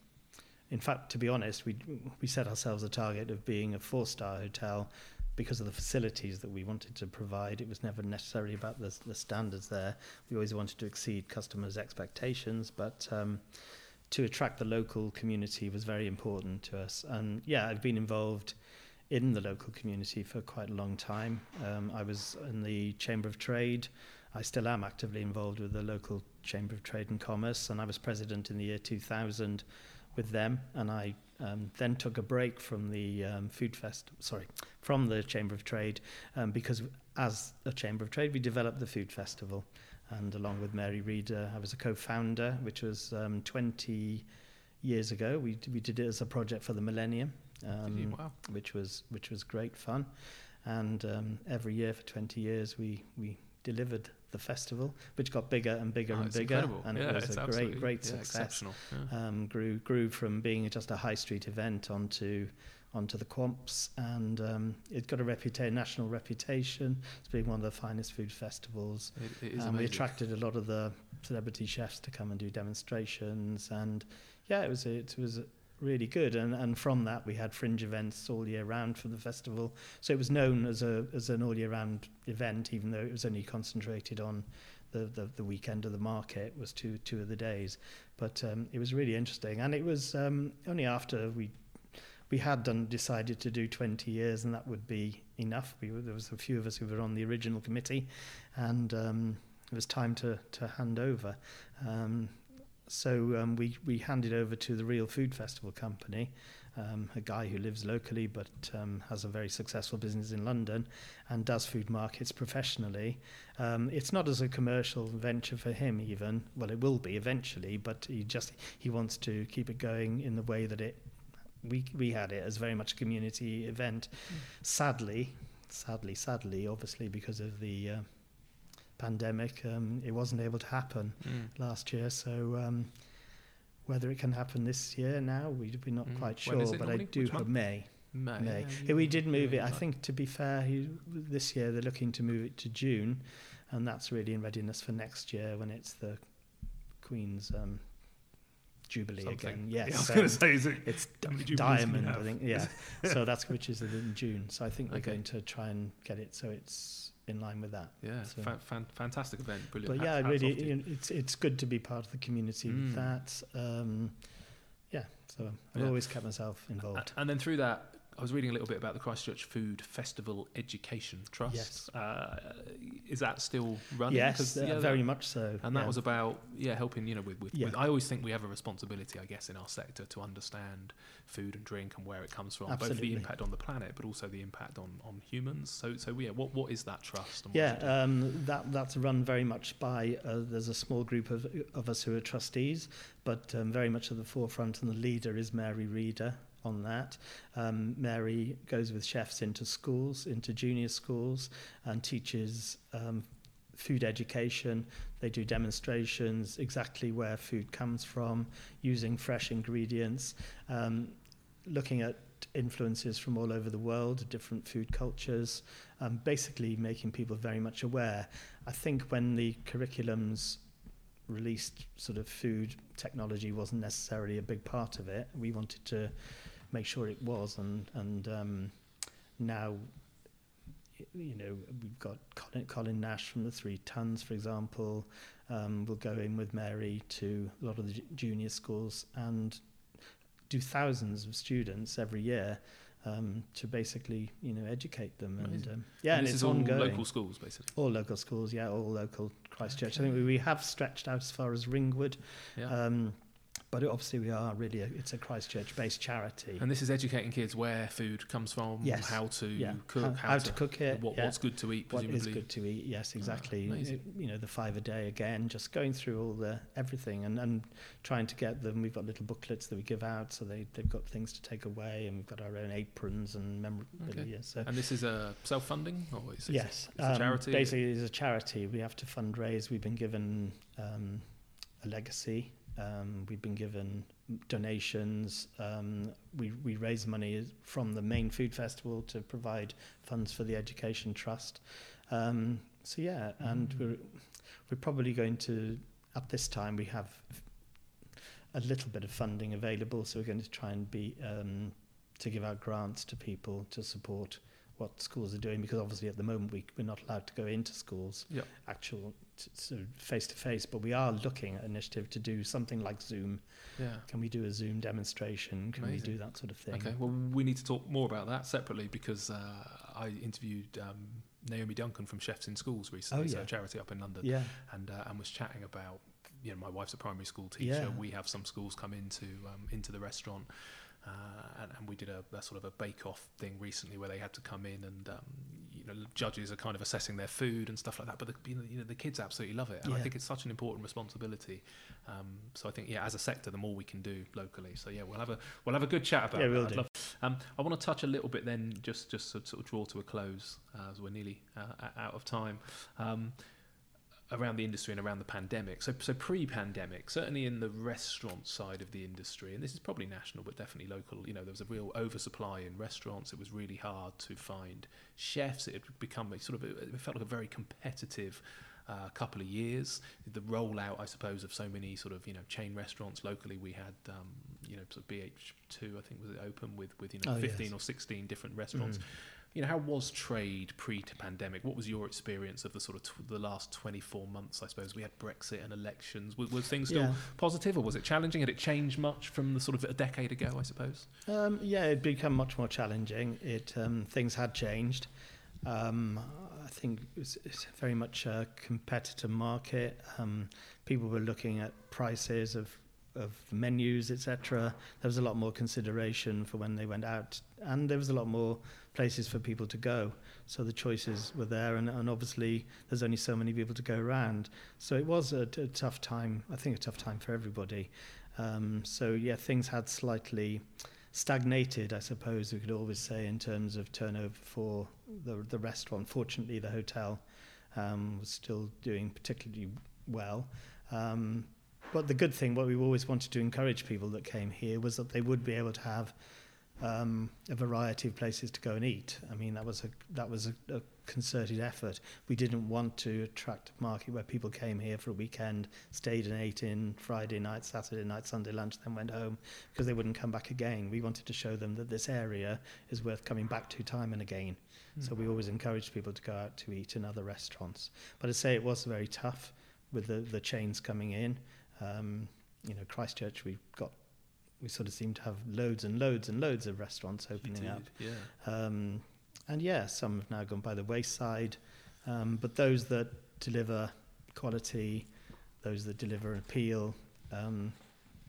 in fact, to be honest, we we set ourselves a target of being a four-star hotel because of the facilities that we wanted to provide. It was never necessarily about the, the standards there. We always wanted to exceed customers' expectations, but. To attract the local community was very important to us. And yeah, I've been involved in the local community for quite a long time. Um, I was in the Chamber of Trade. I still am actively involved with the local Chamber of Trade and Commerce, and I was president in the year 2000 with them. And I um, then took a break from the um, food fest, sorry, from the Chamber of Trade, um, because as a Chamber of Trade, we developed the food festival and along with Mary Reeder, I was a co-founder, which was um, 20 years ago. We we did it as a project for the Millennium, um, Wow. which was which was great fun, and um, every year for 20 years we we delivered the festival, which got bigger and bigger Oh, and bigger, incredible. and yeah, it was it's a great great yeah, success. Exceptional. Yeah. Um, grew grew from being just a high street event onto onto the Quomps, and um, it got a reputa- national reputation as being one of the finest food festivals. It, it is And we attracted a lot of the celebrity chefs to come and do demonstrations, and yeah, it was it was really good. And and from that, we had fringe events all year round for the festival. So it was known as a as an all year round event, even though it was only concentrated on the the, the weekend of the market was two two of the days. But um, it was really interesting, and it was um, only after we. We had done decided to do 20 years, and that would be enough. We were, there was a few of us who were on the original committee, and um, it was time to, to hand over. Um, so um, we, we handed over to the Real Food Festival Company, um, a guy who lives locally but um, has a very successful business in London and does food markets professionally. Um, it's not as a commercial venture for him even. Well, it will be eventually, but he just he wants to keep it going in the way that it we we had it as very much a community event. Sadly, sadly, sadly, obviously because of the uh, pandemic, um, it wasn't able to happen Mm. last year. So um, whether it can happen this year now, we, we're not Mm. quite sure. But I do hope? May. May. May. Yeah, Yeah, we did move yeah, it. I think to be fair, he, this year they're looking to move it to June, and that's really in readiness for next year when it's the Queen's um, Jubilee something. again. Yeah, Yes, I was going um, to say, is it? it's How many d- Jubilees can you diamond, I think. Yeah. so that's which is in June. So I think we're Okay. going to try and get it so it's in line with that. Yeah, So- fan, fan, fantastic event, brilliant. But yeah, Hats- hats really, to you. know, it's it's good to be part of the community Mm. with that. Um, yeah, so I've Yeah. always kept myself involved. A- And then through that, I was reading a little bit about the Christchurch Food Festival Education Trust. Yes. Uh, is that still running? yes, 'Cause, uh, yeah, very that- much so. And that yeah. was about yeah helping you know with, with, Yeah. with I always think we have a responsibility I guess in our sector to understand food and drink and where it comes from both the impact on the planet but also the impact on, on humans so so yeah what what is that trust Yeah, does it do? um, that that's run very much by. Uh, there's a small group of of us who are trustees, but um, very much at the forefront, and the leader is Mary Reeder on that. Um, Mary goes with chefs into schools, into junior schools, and teaches um, food education. They do demonstrations exactly where food comes from, using fresh ingredients, um, looking at influences from all over the world, different food cultures, um, basically making people very much aware. I think when the curriculums released sort of food technology wasn't necessarily a big part of it. We wanted to make sure it was, and and um, now, you know, we've got Colin, Colin Nash from the Three Tuns, for example. Um, we'll go in with Mary to a lot of the junior schools and do thousands of students every year um, to basically, you know, educate them. And um, yeah, and, this it's is all ongoing. local schools basically All local schools, yeah, all local Christchurch. I think we, we have stretched out as far as Ringwood, yeah um, but obviously we are really a, it's a Christchurch-based charity. And this is educating kids where food comes from, Yes. how to Yeah. cook, how, how to, cook it, what, yeah. what's good to eat, what presumably. is good to eat. Yes, exactly. amazing. It- you know, the five a day again, just going through all the everything and, and trying to get them. We've got little booklets that we give out, so they they've got things to take away, and we've got our own aprons and memorabilia. So And this is a self-funding, or is it yes, it's a um, charity? Basically, it's a charity. We have to fundraise. We've been given um, a legacy. Um, we've been given donations. Um, we we raise money from the main food festival to provide funds for the education trust. Um, so yeah, and Mm. we're we're probably going to at this time we have a little bit of funding available, so we're going to try and be um, to give out grants to people to support what schools are doing because obviously at the moment we, we're not allowed to go into schools Yep. actual sort of face to face but we are looking at initiative to do something like zoom Yeah. can we do a zoom demonstration can Amazing. we do that sort of thing Okay. Well, we need to talk more about that separately because uh, I interviewed um, Naomi Duncan from Chefs in Schools recently, Oh, so yeah. a charity up in London, yeah and uh, and was chatting about. You know, my wife's a primary school teacher. Yeah. We have some schools come into um, into the restaurant, uh, and, and we did a, a sort of a bake-off thing recently where they had to come in and um, you know judges are kind of assessing their food and stuff like that. But the, you know, you know the kids absolutely love it, and I think it's such an important responsibility. Um, so I think yeah, as a sector, the more we can do locally. So yeah, we'll have a we'll have a good chat about Yeah, we'll I'd do. love- um, I want to touch a little bit then, just just to sort of draw to a close uh, as we're nearly uh, out of time. Um, around the industry and around the pandemic. So, so pre-pandemic, certainly in the restaurant side of the industry, and this is probably national, but definitely local. You know, there was a real oversupply in restaurants. It was really hard to find chefs. It had become a sort of it felt like a very competitive. Uh, couple of years, the rollout, I suppose, of so many sort of you know chain restaurants locally. We had um, you know sort of BH2, I think, was it open with with you know Oh, 15 yes. or 16 different restaurants. Mm. You know, how was trade pre-pandemic? What was your experience of the sort of the last 24 months? I suppose we had Brexit and elections. Were, was things still Yeah. positive, or was it challenging? Had it changed much from the sort of a decade ago? I suppose. Um, yeah, it became much more challenging. It um, things had changed. Um, I think it was, it's very much a competitor market. Um, people were looking at prices of of menus, etc. There was a lot more consideration for when they went out, and there was a lot more places for people to go. So the choices were there, and, and obviously there's only so many people to go around. So it was a, a tough time. I think a tough time for everybody. Um, so yeah, things had slightly stagnated, I suppose we could always say, in terms of turnover for the, the restaurant. Fortunately, the hotel um, was still doing particularly well. Um, but the good thing, what we always wanted to encourage people that came here was that they would be able to have um, a variety of places to go and eat. I mean, that was a that was a, a concerted effort. We didn't want to attract a market where people came here for a weekend, stayed and ate in Friday night, Saturday night, Sunday lunch, then went home because they wouldn't come back again. We wanted to show them that this area is worth coming back to time and again. So we always encouraged people to go out to eat in other restaurants. But I say it was very tough with the, the chains coming in. Um, you know, Christchurch, we've got, we sort of seem to have loads and loads and loads of restaurants opening up. Yeah. Um, and yeah, some have now gone by the wayside. Um, but those that deliver quality, those that deliver appeal, um,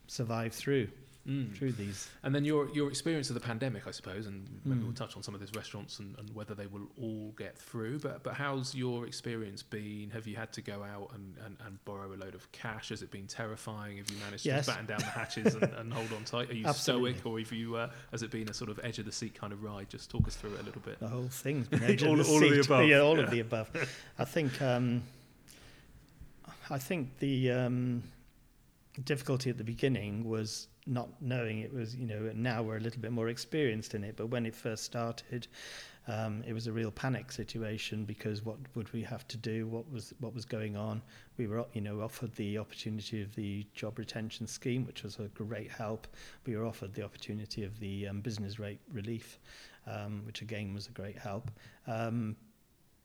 survive through Mm. through these. And then your your experience of the pandemic, I suppose, and maybe Mm. we'll touch on some of these restaurants and, and whether they will all get through. But but how's your experience been? Have you had to go out and, and, and borrow a load of cash? Has it been terrifying? Have you managed Yes. to batten down the hatches and, and hold on tight? Are you Absolutely. stoic, or have you uh, has it been a sort of edge of the seat kind of ride? Just talk us through it a little bit. The whole thing's been edge of All- the all of the above. Yeah, all Yeah. of the above. I think um, I think the um, difficulty at the beginning was not knowing it was you know now we're a little bit more experienced in it but when it first started um, it was a real panic situation because what would we have to do? What was what was going on? We were you know offered the opportunity of the job retention scheme which was a great help. We were offered the opportunity of the um, business rate relief um, which again was a great help. Um,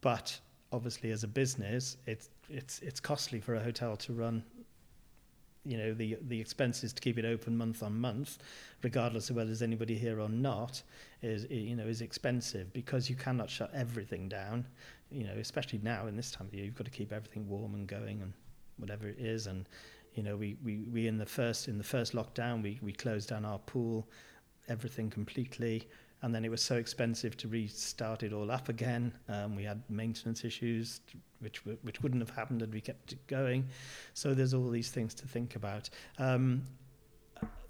but obviously as a business it's it's it's costly for a hotel to run you know the the expenses to keep it open month on month regardless of whether there's anybody here or not is you know is expensive because you cannot shut everything down. You know especially now in this time of year you've got to keep everything warm and going and whatever it is. And you know, we, we, we in the first in the first lockdown, we, we closed down our pool, everything completely, and then it was so expensive to restart it all up again. Um, we had maintenance issues, which which wouldn't have happened had we kept it going. So there's all these things to think about. Um,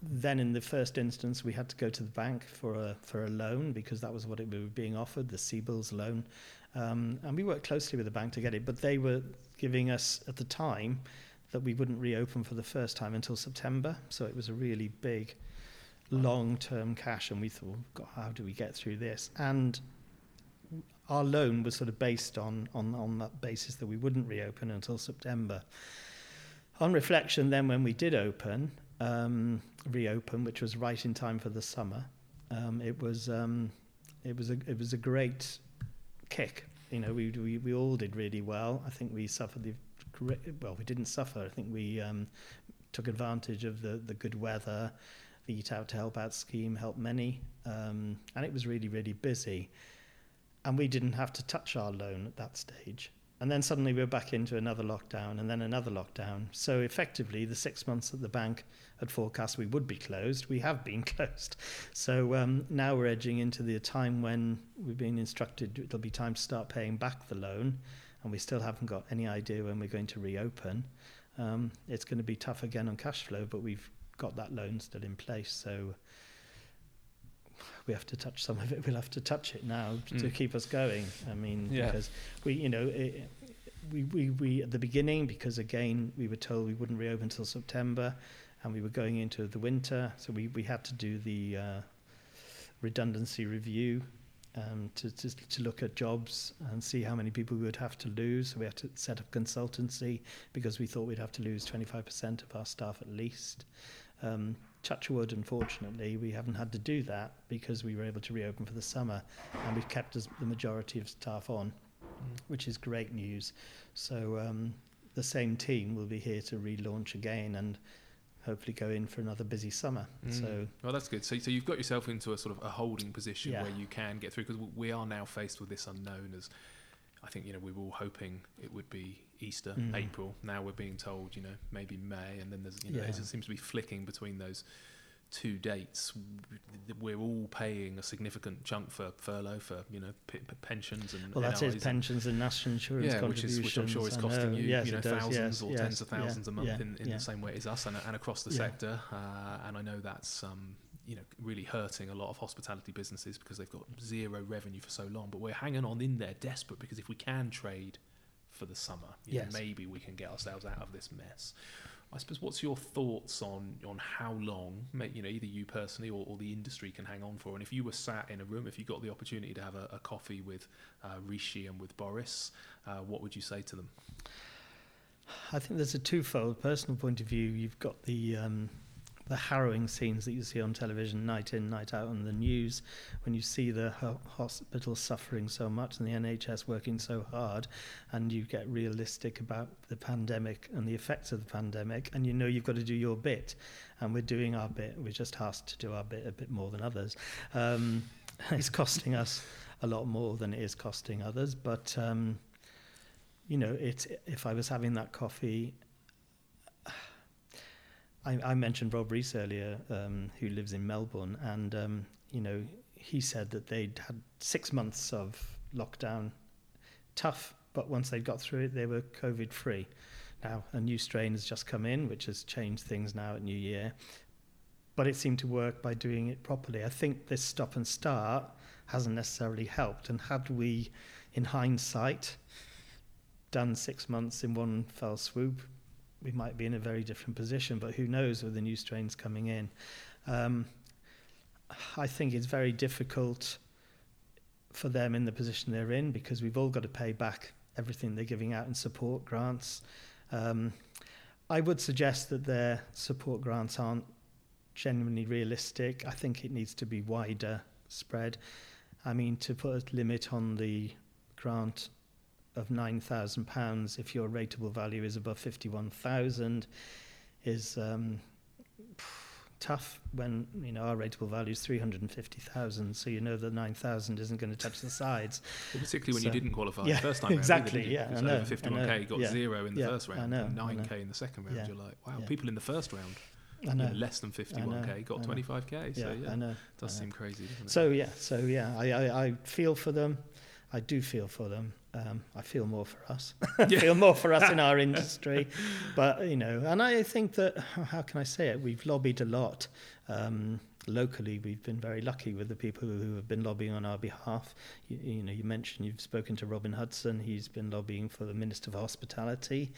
then in the first instance, we had to go to the bank for a for a loan because that was what it, we were being offered, the CBILS loan, um, and we worked closely with the bank to get it. But they were giving us at the time that we wouldn't reopen for the first time until September, so it was a really big, long-term cash, and we thought, God, how do we get through this? And our loan was sort of based on on on that basis that we wouldn't reopen until September. On reflection, then when we did open, um, reopen, which was right in time for the summer. Um, it was um, it was a it was a great kick. You know, we we we all did really well. I think we suffered the well, we didn't suffer. I think we um, took advantage of the the good weather. The Eat Out to Help Out scheme helped many, um, and it was really really busy. And we didn't have to touch our loan at that stage. And then suddenly we were back into another lockdown and then another lockdown. So effectively, the six months that the bank had forecast we would be closed, we have been closed. So um, now we're edging into the time when we've been instructed it'll be time to start paying back the loan, and we still haven't got any idea when we're going to reopen. Um, it's going to be tough again on cash flow, but we've got that loan still in place. So we have to touch some of it. We'll have to touch it now mm. to keep us going. I mean, yeah. because we, you know, it, we, we, we at the beginning, because again, we were told we wouldn't reopen until September, and we were going into the winter, so we, we had to do the uh, redundancy review um, to, to, to look at jobs and see how many people we would have to lose. So we had to set up consultancy because we thought we'd have to lose 25% of our staff at least. Um, touch wood, unfortunately, we haven't had to do that because we were able to reopen for the summer and we've kept as the majority of staff on, mm. which is great news. So um, the same team will be here to relaunch again and hopefully go in for another busy summer. Mm. So well, that's good. So, so you've got yourself into a sort of a holding position yeah. where you can get through because we are now faced with this unknown as I think you know we were all hoping it would be Easter, mm. April. Now we're being told, you know, maybe May, and then there's, you know, yeah. it seems to be flicking between those two dates. We're all paying a significant chunk for furlough, for you know, p- p- pensions and well, that is pensions and national insurance yeah, which is which I'm sure is costing you, yes, you know, thousands yes, or yes, tens of thousands yeah, a month yeah, in, in the same way as us and, and across the sector. Uh, and I know that's um, you know really hurting a lot of hospitality businesses because they've got zero revenue for so long. But we're hanging on in there, desperate because if we can trade for the summer. You yes. know, maybe we can get ourselves out of this mess. I suppose what's your thoughts on on how long, you know, either you personally or, or, the industry can hang on for? And if you were sat in a room, if you got the opportunity to have a, a coffee with uh, Rishi and with Boris, uh, what would you say to them? I think there's a twofold personal point of view. You've got the um, the harrowing scenes that you see on television night in, night out on the news, when you see the ho- hospital suffering so much and the NHS working so hard, and you get realistic about the pandemic and the effects of the pandemic, and you know you've got to do your bit, and we're doing our bit. We're just asked to do our bit a bit more than others. Um, it's costing us a lot more than it is costing others, but. Um, you know, it's if I was having that coffee I, I mentioned Rob Rees earlier, um, who lives in Melbourne, and um, you know he said that they'd had six months of lockdown, tough, but once they'd got through it, they were COVID free. Now a new strain has just come in, which has changed things now at New Year, but it seemed to work by doing it properly. I think this stop and start hasn't necessarily helped, and had we, in hindsight, done six months in one fell swoop, we might be in a very different position, but who knows with the new strains coming in. Um, I think it's very difficult for them in the position they're in because we've all got to pay back everything they're giving out in support grants. Um, I would suggest that their support grants aren't genuinely realistic. I think it needs to be wider spread. I mean, to put a limit on the grant of £9,000 if your rateable value is above 51,000 is um, tough when you know our rateable value is 350,000 so you know the 9,000 isn't going to touch the sides well, particularly when so, you didn't qualify yeah, the first time exactly round, yeah I know, over 51k got yeah, zero in the yeah, first round know, and 9k know. in the second round you're like wow people in the first round I know. less than 51k got 25k so yeah, I know. it does I seem crazy doesn't it So yeah, so yeah, I, I, I feel for them. I do feel for them. Um, I feel more for us. I Yeah. feel more for us in our industry. But you know, and I think that how can I say it? We've lobbied a lot. Um, locally, we've been very lucky with the people who have been lobbying on our behalf. You, you know, you mentioned you've spoken to Robin Hutson. He's been lobbying for the Minister for Hospitality.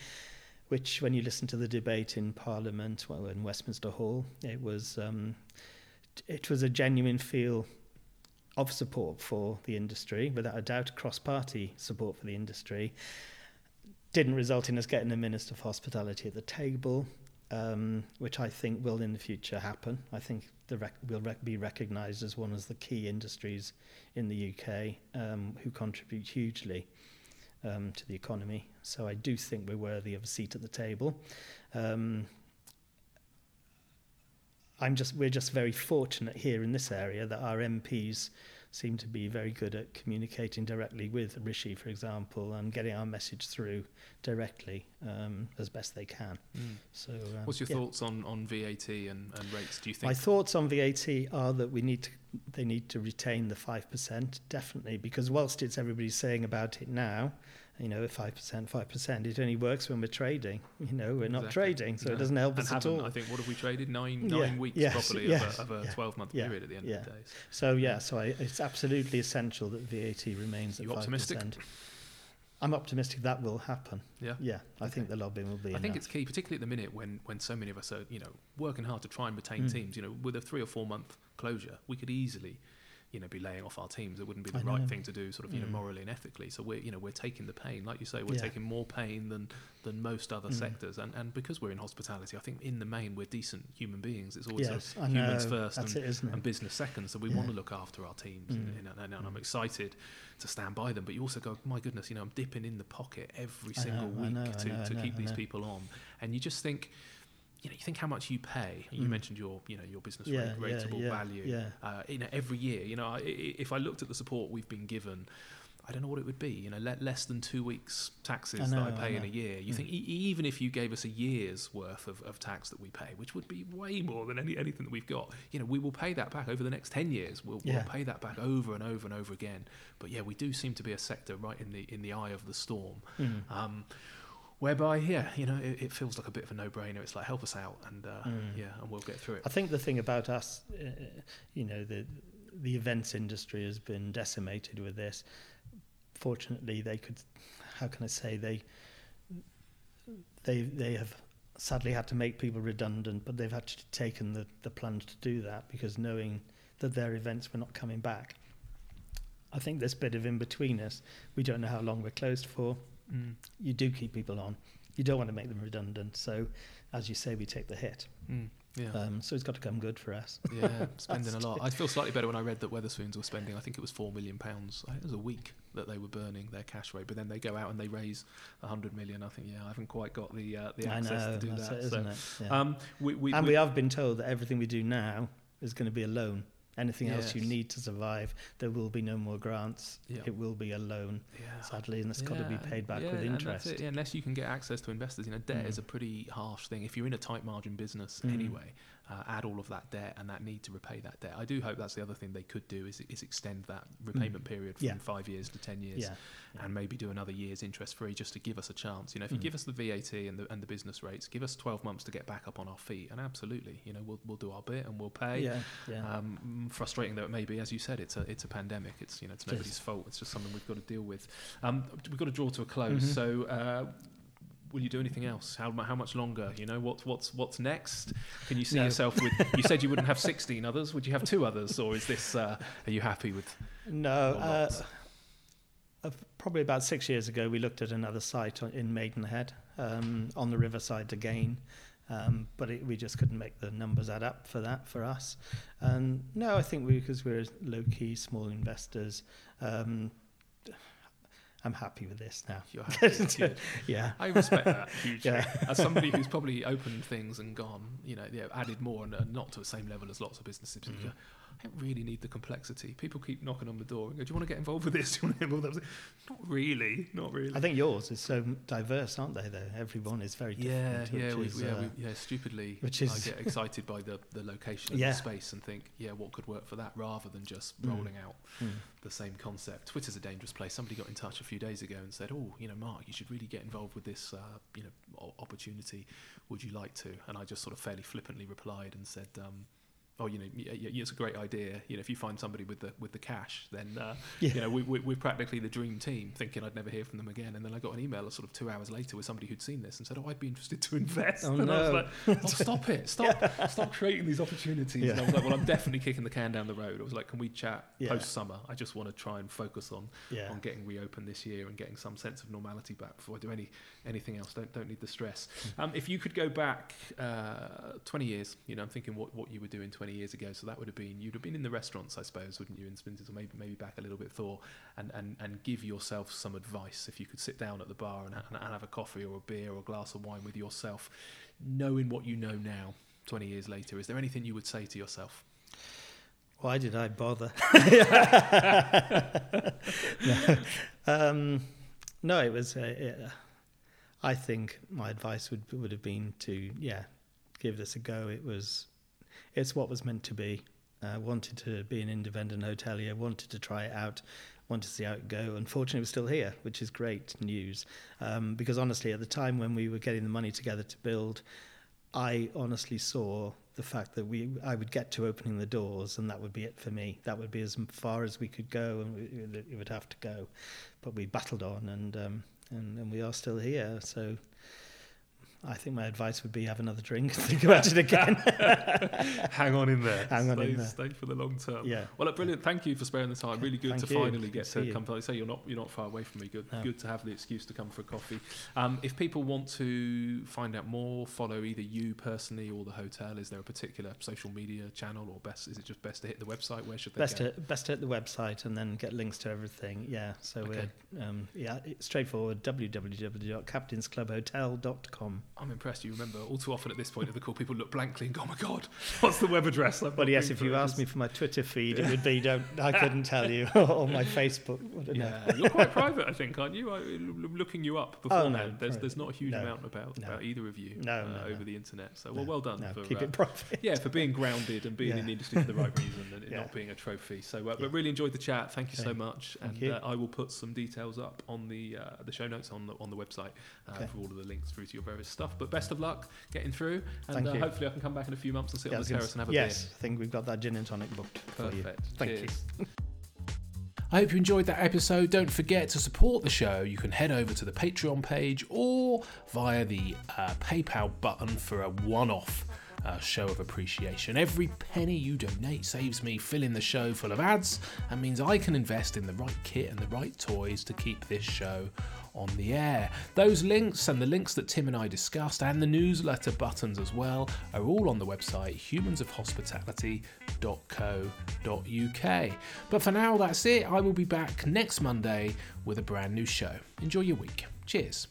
Which, when you listen to the debate in Parliament, well, in Westminster Hall, it was um, it was a genuine feel of support for the industry, without a doubt, cross-party support for the industry. Didn't result in us getting a Minister for Hospitality at the table, um, which I think will in the future happen. I think the rec- will rec- be recognised as one of the key industries in the UK um, who contribute hugely um, to the economy. So I do think we're worthy of a seat at the table. Um, I'm just we're just very fortunate here in this area that our MPs seem to be very good at communicating directly with Rishi, for example, and getting our message through directly um, as best they can. Mm. So, um, what's your yeah. thoughts on, on VAT and, and rates do you think My thoughts on VAT are that we need to they need to retain the five percent definitely because whilst it's everybody's saying about it now, you know, five percent, five percent, it only works when we're trading. You know, we're not Exactly. trading, so No. it doesn't help and us at all. I think what have we traded nine Yeah, nine weeks yes, properly yes, of a, of a yeah, 12 month yeah, period at the end yeah. of the day So yeah, so I, it's absolutely essential that VAT remains at five optimistic? percent. I'm optimistic that will happen. yeah Yeah, I Okay. think the lobbying will be. I think it's key, particularly at the minute when, when so many of us are, you know, working hard to try and retain Mm. teams. You know, with a three or four month closure, we could easily, you know, be laying off our teams. It wouldn't be the I right know. thing to do, sort of, you know, Mm. morally and ethically. So we're, you know, we're taking the pain, like you say, we're Yeah. taking more pain than than most other Mm. sectors. And and because we're in hospitality, I think in the main we're decent human beings. It's always yes, know. humans first and, it, and business second. So we Yeah. want to look after our teams, and, Mm. and, and, and I'm Mm. excited to stand by them. But you also go, my goodness, you know, I'm dipping in the pocket every I single know, week know, to, know, to keep these people on, and you just think. You know, you think how much you pay. You Mm. mentioned your, you know, your business yeah, rate, yeah, rateable yeah, value. Yeah, Uh, you know, every year. You know, I, if I looked at the support we've been given, I don't know what it would be. You know, le- less than two weeks taxes I that I know, I pay in a year. You Mm. think e- even if you gave us a year's worth of, of tax that we pay, which would be way more than any anything that we've got, you know, we will pay that back over the next ten years. We'll, Yeah. we'll pay that back over and over and over again. But yeah, we do seem to be a sector right in the in the eye of the storm. Mm. Um, whereby, yeah, you know, it, it feels like a bit of a no-brainer. It's like help us out, and uh, Mm. yeah, and we'll get through it. I think the thing about us, uh, you know, the the events industry has been decimated with this. Fortunately, they could, how can I say, they they they have sadly had to make people redundant, but they've actually taken the the plunge to do that because knowing that their events were not coming back. I think this bit of in between us, we don't know how long we're closed for. Mm. You do keep people on. You don't want to make them redundant. So, as you say, we take the hit. Mm. Yeah. Um, so it's got to come good for us. Yeah, spending a lot. I feel slightly better when I read that Wetherspoons were spending. I think it was four million pounds. It was a week that they were burning their cash rate, but then they go out and they raise a hundred million. I think yeah, I haven't quite got the uh, the access know, to do that. it, so? Yeah. um, we, we, and we, we have been told that everything we do now is going to be a loan. Anything else you need to survive, there will be no more grants. Yeah. It will be a loan, yeah. sadly, and it's got to be paid back yeah, with interest. yeah, unless you can get access to investors, you know, debt Mm. is a pretty harsh thing. If you're in a tight margin business Mm. anyway, uh, add all of that debt and that need to repay that debt. I do hope that's the other thing they could do is, is extend that repayment period from Mm. Yeah. five years to ten years. Yeah. and maybe do another year's interest free just to give us a chance. You know, if you Mm. give us the VAT and the and the business rates, give us 12 months to get back up on our feet, and absolutely, you know, we'll we'll do our bit and we'll pay. Yeah, yeah. Um, mm, frustrating though it may be, as you said, it's a it's a pandemic. It's you know it's nobody's fault. It's just something we've got to deal with. Um, we've got to draw to a close. Mhm. So. Uh, Will you do anything else? How, how much longer? You know what, what's what's next? Can you see No. yourself with? You said you wouldn't have sixteen others. Would you have two others, or is this? Uh, are you happy with? No, uh, uh, probably about six years ago, we looked at another site in Maidenhead um, on the riverside again, um, but it, we just couldn't make the numbers add up for that for us. And no, I think we because we're low key small investors. Um, I'm happy with this now. You're happy. Yeah. I respect that hugely. Yeah. As somebody who's probably opened things and gone, you know, yeah, added more and uh, not to the same level as lots of businesses. Mm-hmm. I don't really need the complexity. People keep knocking on the door and go, "Do you want to get involved with this? Do you want to get involved with that?" Not really. Not really. I think yours is so diverse, aren't they? Though everyone is very yeah, different. yeah, we, which is, yeah, uh, we, yeah. Stupidly, which is- I get excited by the, the location of Yeah. the space and think, yeah, what could work for that, rather than just Mm. rolling out mm. the same concept. Twitter's a dangerous place. Somebody got in touch a few days ago and said, "Oh, you know, Mark, you should really get involved with this, uh, you know, opportunity. Would you like to?" And I just sort of fairly flippantly replied and said. Um, Oh, you know, yeah, yeah, it's a great idea. You know, if you find somebody with the with the cash, then uh, Yeah. you know we, we, we're practically the dream team. Thinking I'd never hear from them again, and then I got an email sort of two hours later with somebody who'd seen this and said, "Oh, I'd be interested to invest." Oh, and I was no. like, "Oh, stop it! Stop! Stop creating these opportunities." And I was like, "Well, I'm definitely kicking the can down the road." I was like, "Can we chat Yeah. post summer? I just want to try and focus on Yeah. on getting reopened this year and getting some sense of normality back before I do any anything else. Don't don't need the stress. Um, if you could go back uh, 20 years, you know, I'm thinking what, what you were doing 20 years ago. So that would have been you'd have been in the restaurants, I suppose, wouldn't you, in Splinters, or maybe maybe back a little bit Thor, and, and, and give yourself some advice. If you could sit down at the bar and, and have a coffee or a beer or a glass of wine with yourself, knowing what you know now. 20 years later, is there anything you would say to yourself? Why did I bother? no. Um, no, it was. Uh, yeah. I think my advice would would have been to yeah, give this a go. It was, it's what was meant to be. Uh, wanted to be an independent hotelier. Wanted to try it out. Wanted to see how it go. Unfortunately, was still here, which is great news. Um, because honestly, at the time when we were getting the money together to build, I honestly saw the fact that we I would get to opening the doors and that would be it for me. That would be as far as we could go and we, it would have to go. But we battled on and um, and, and we are still here. So I think my advice would be have another drink and think about it again. Hang on in there. Hang on stay, in there. Stay for the long term. yeah. Well, look, brilliant. Thank you for sparing the time. Really good Thank to you. finally Good get to to come. Like I say, you're not you're not far away from me. Good, No. good to have the excuse to come for a coffee. Um, if people want to find out more, follow either you personally or the hotel. Is there a particular social media channel, or best? Is it just best to hit the website? Where should they Best go? to best to hit the website and then get links to everything. Yeah. So Okay. we're um, yeah, straightforward www.captainsclubhotel.com. I'm impressed. You remember all too often at this point of the call, people look blankly and go, "Oh my god, what's the web address?" I've Well, yes, if you asked me for my Twitter feed, it would be don't I couldn't tell you or my Facebook. Don't know. Yeah, you're quite private, I think, aren't you? I, looking you up Oh, beforehand. no, there's there's not a huge no, amount about no. about either of you No, uh, over the internet. So well, well done for keep uh, it private. yeah for being grounded and being in the industry for the right reason and Yeah. not being a trophy. So, uh, Yeah. but really enjoyed the chat. Thank you so much, Thank and you. uh, I will put some details up on the uh, the show notes on the on the website uh, Okay. for all of the links through to your various stuff. But best of luck getting through, and Thank uh, you. hopefully I can come back in a few months and sit Yeah, on the terrace and have a yes, I think we've got that gin and tonic booked for you. Perfect. Thank Cheers. you. I hope you enjoyed that episode. Don't forget to support the show. You can head over to the Patreon page or via the uh, PayPal button for a one off uh, show of appreciation. Every penny you donate saves me filling the show full of ads and means I can invest in the right kit and the right toys to keep this show on the air. Those links and the links that Tim and I discussed and the newsletter buttons as well are all on the website humansofhospitality.co.uk. But for now, that's it. I will be back next Monday with a brand new show. Enjoy your week. Cheers.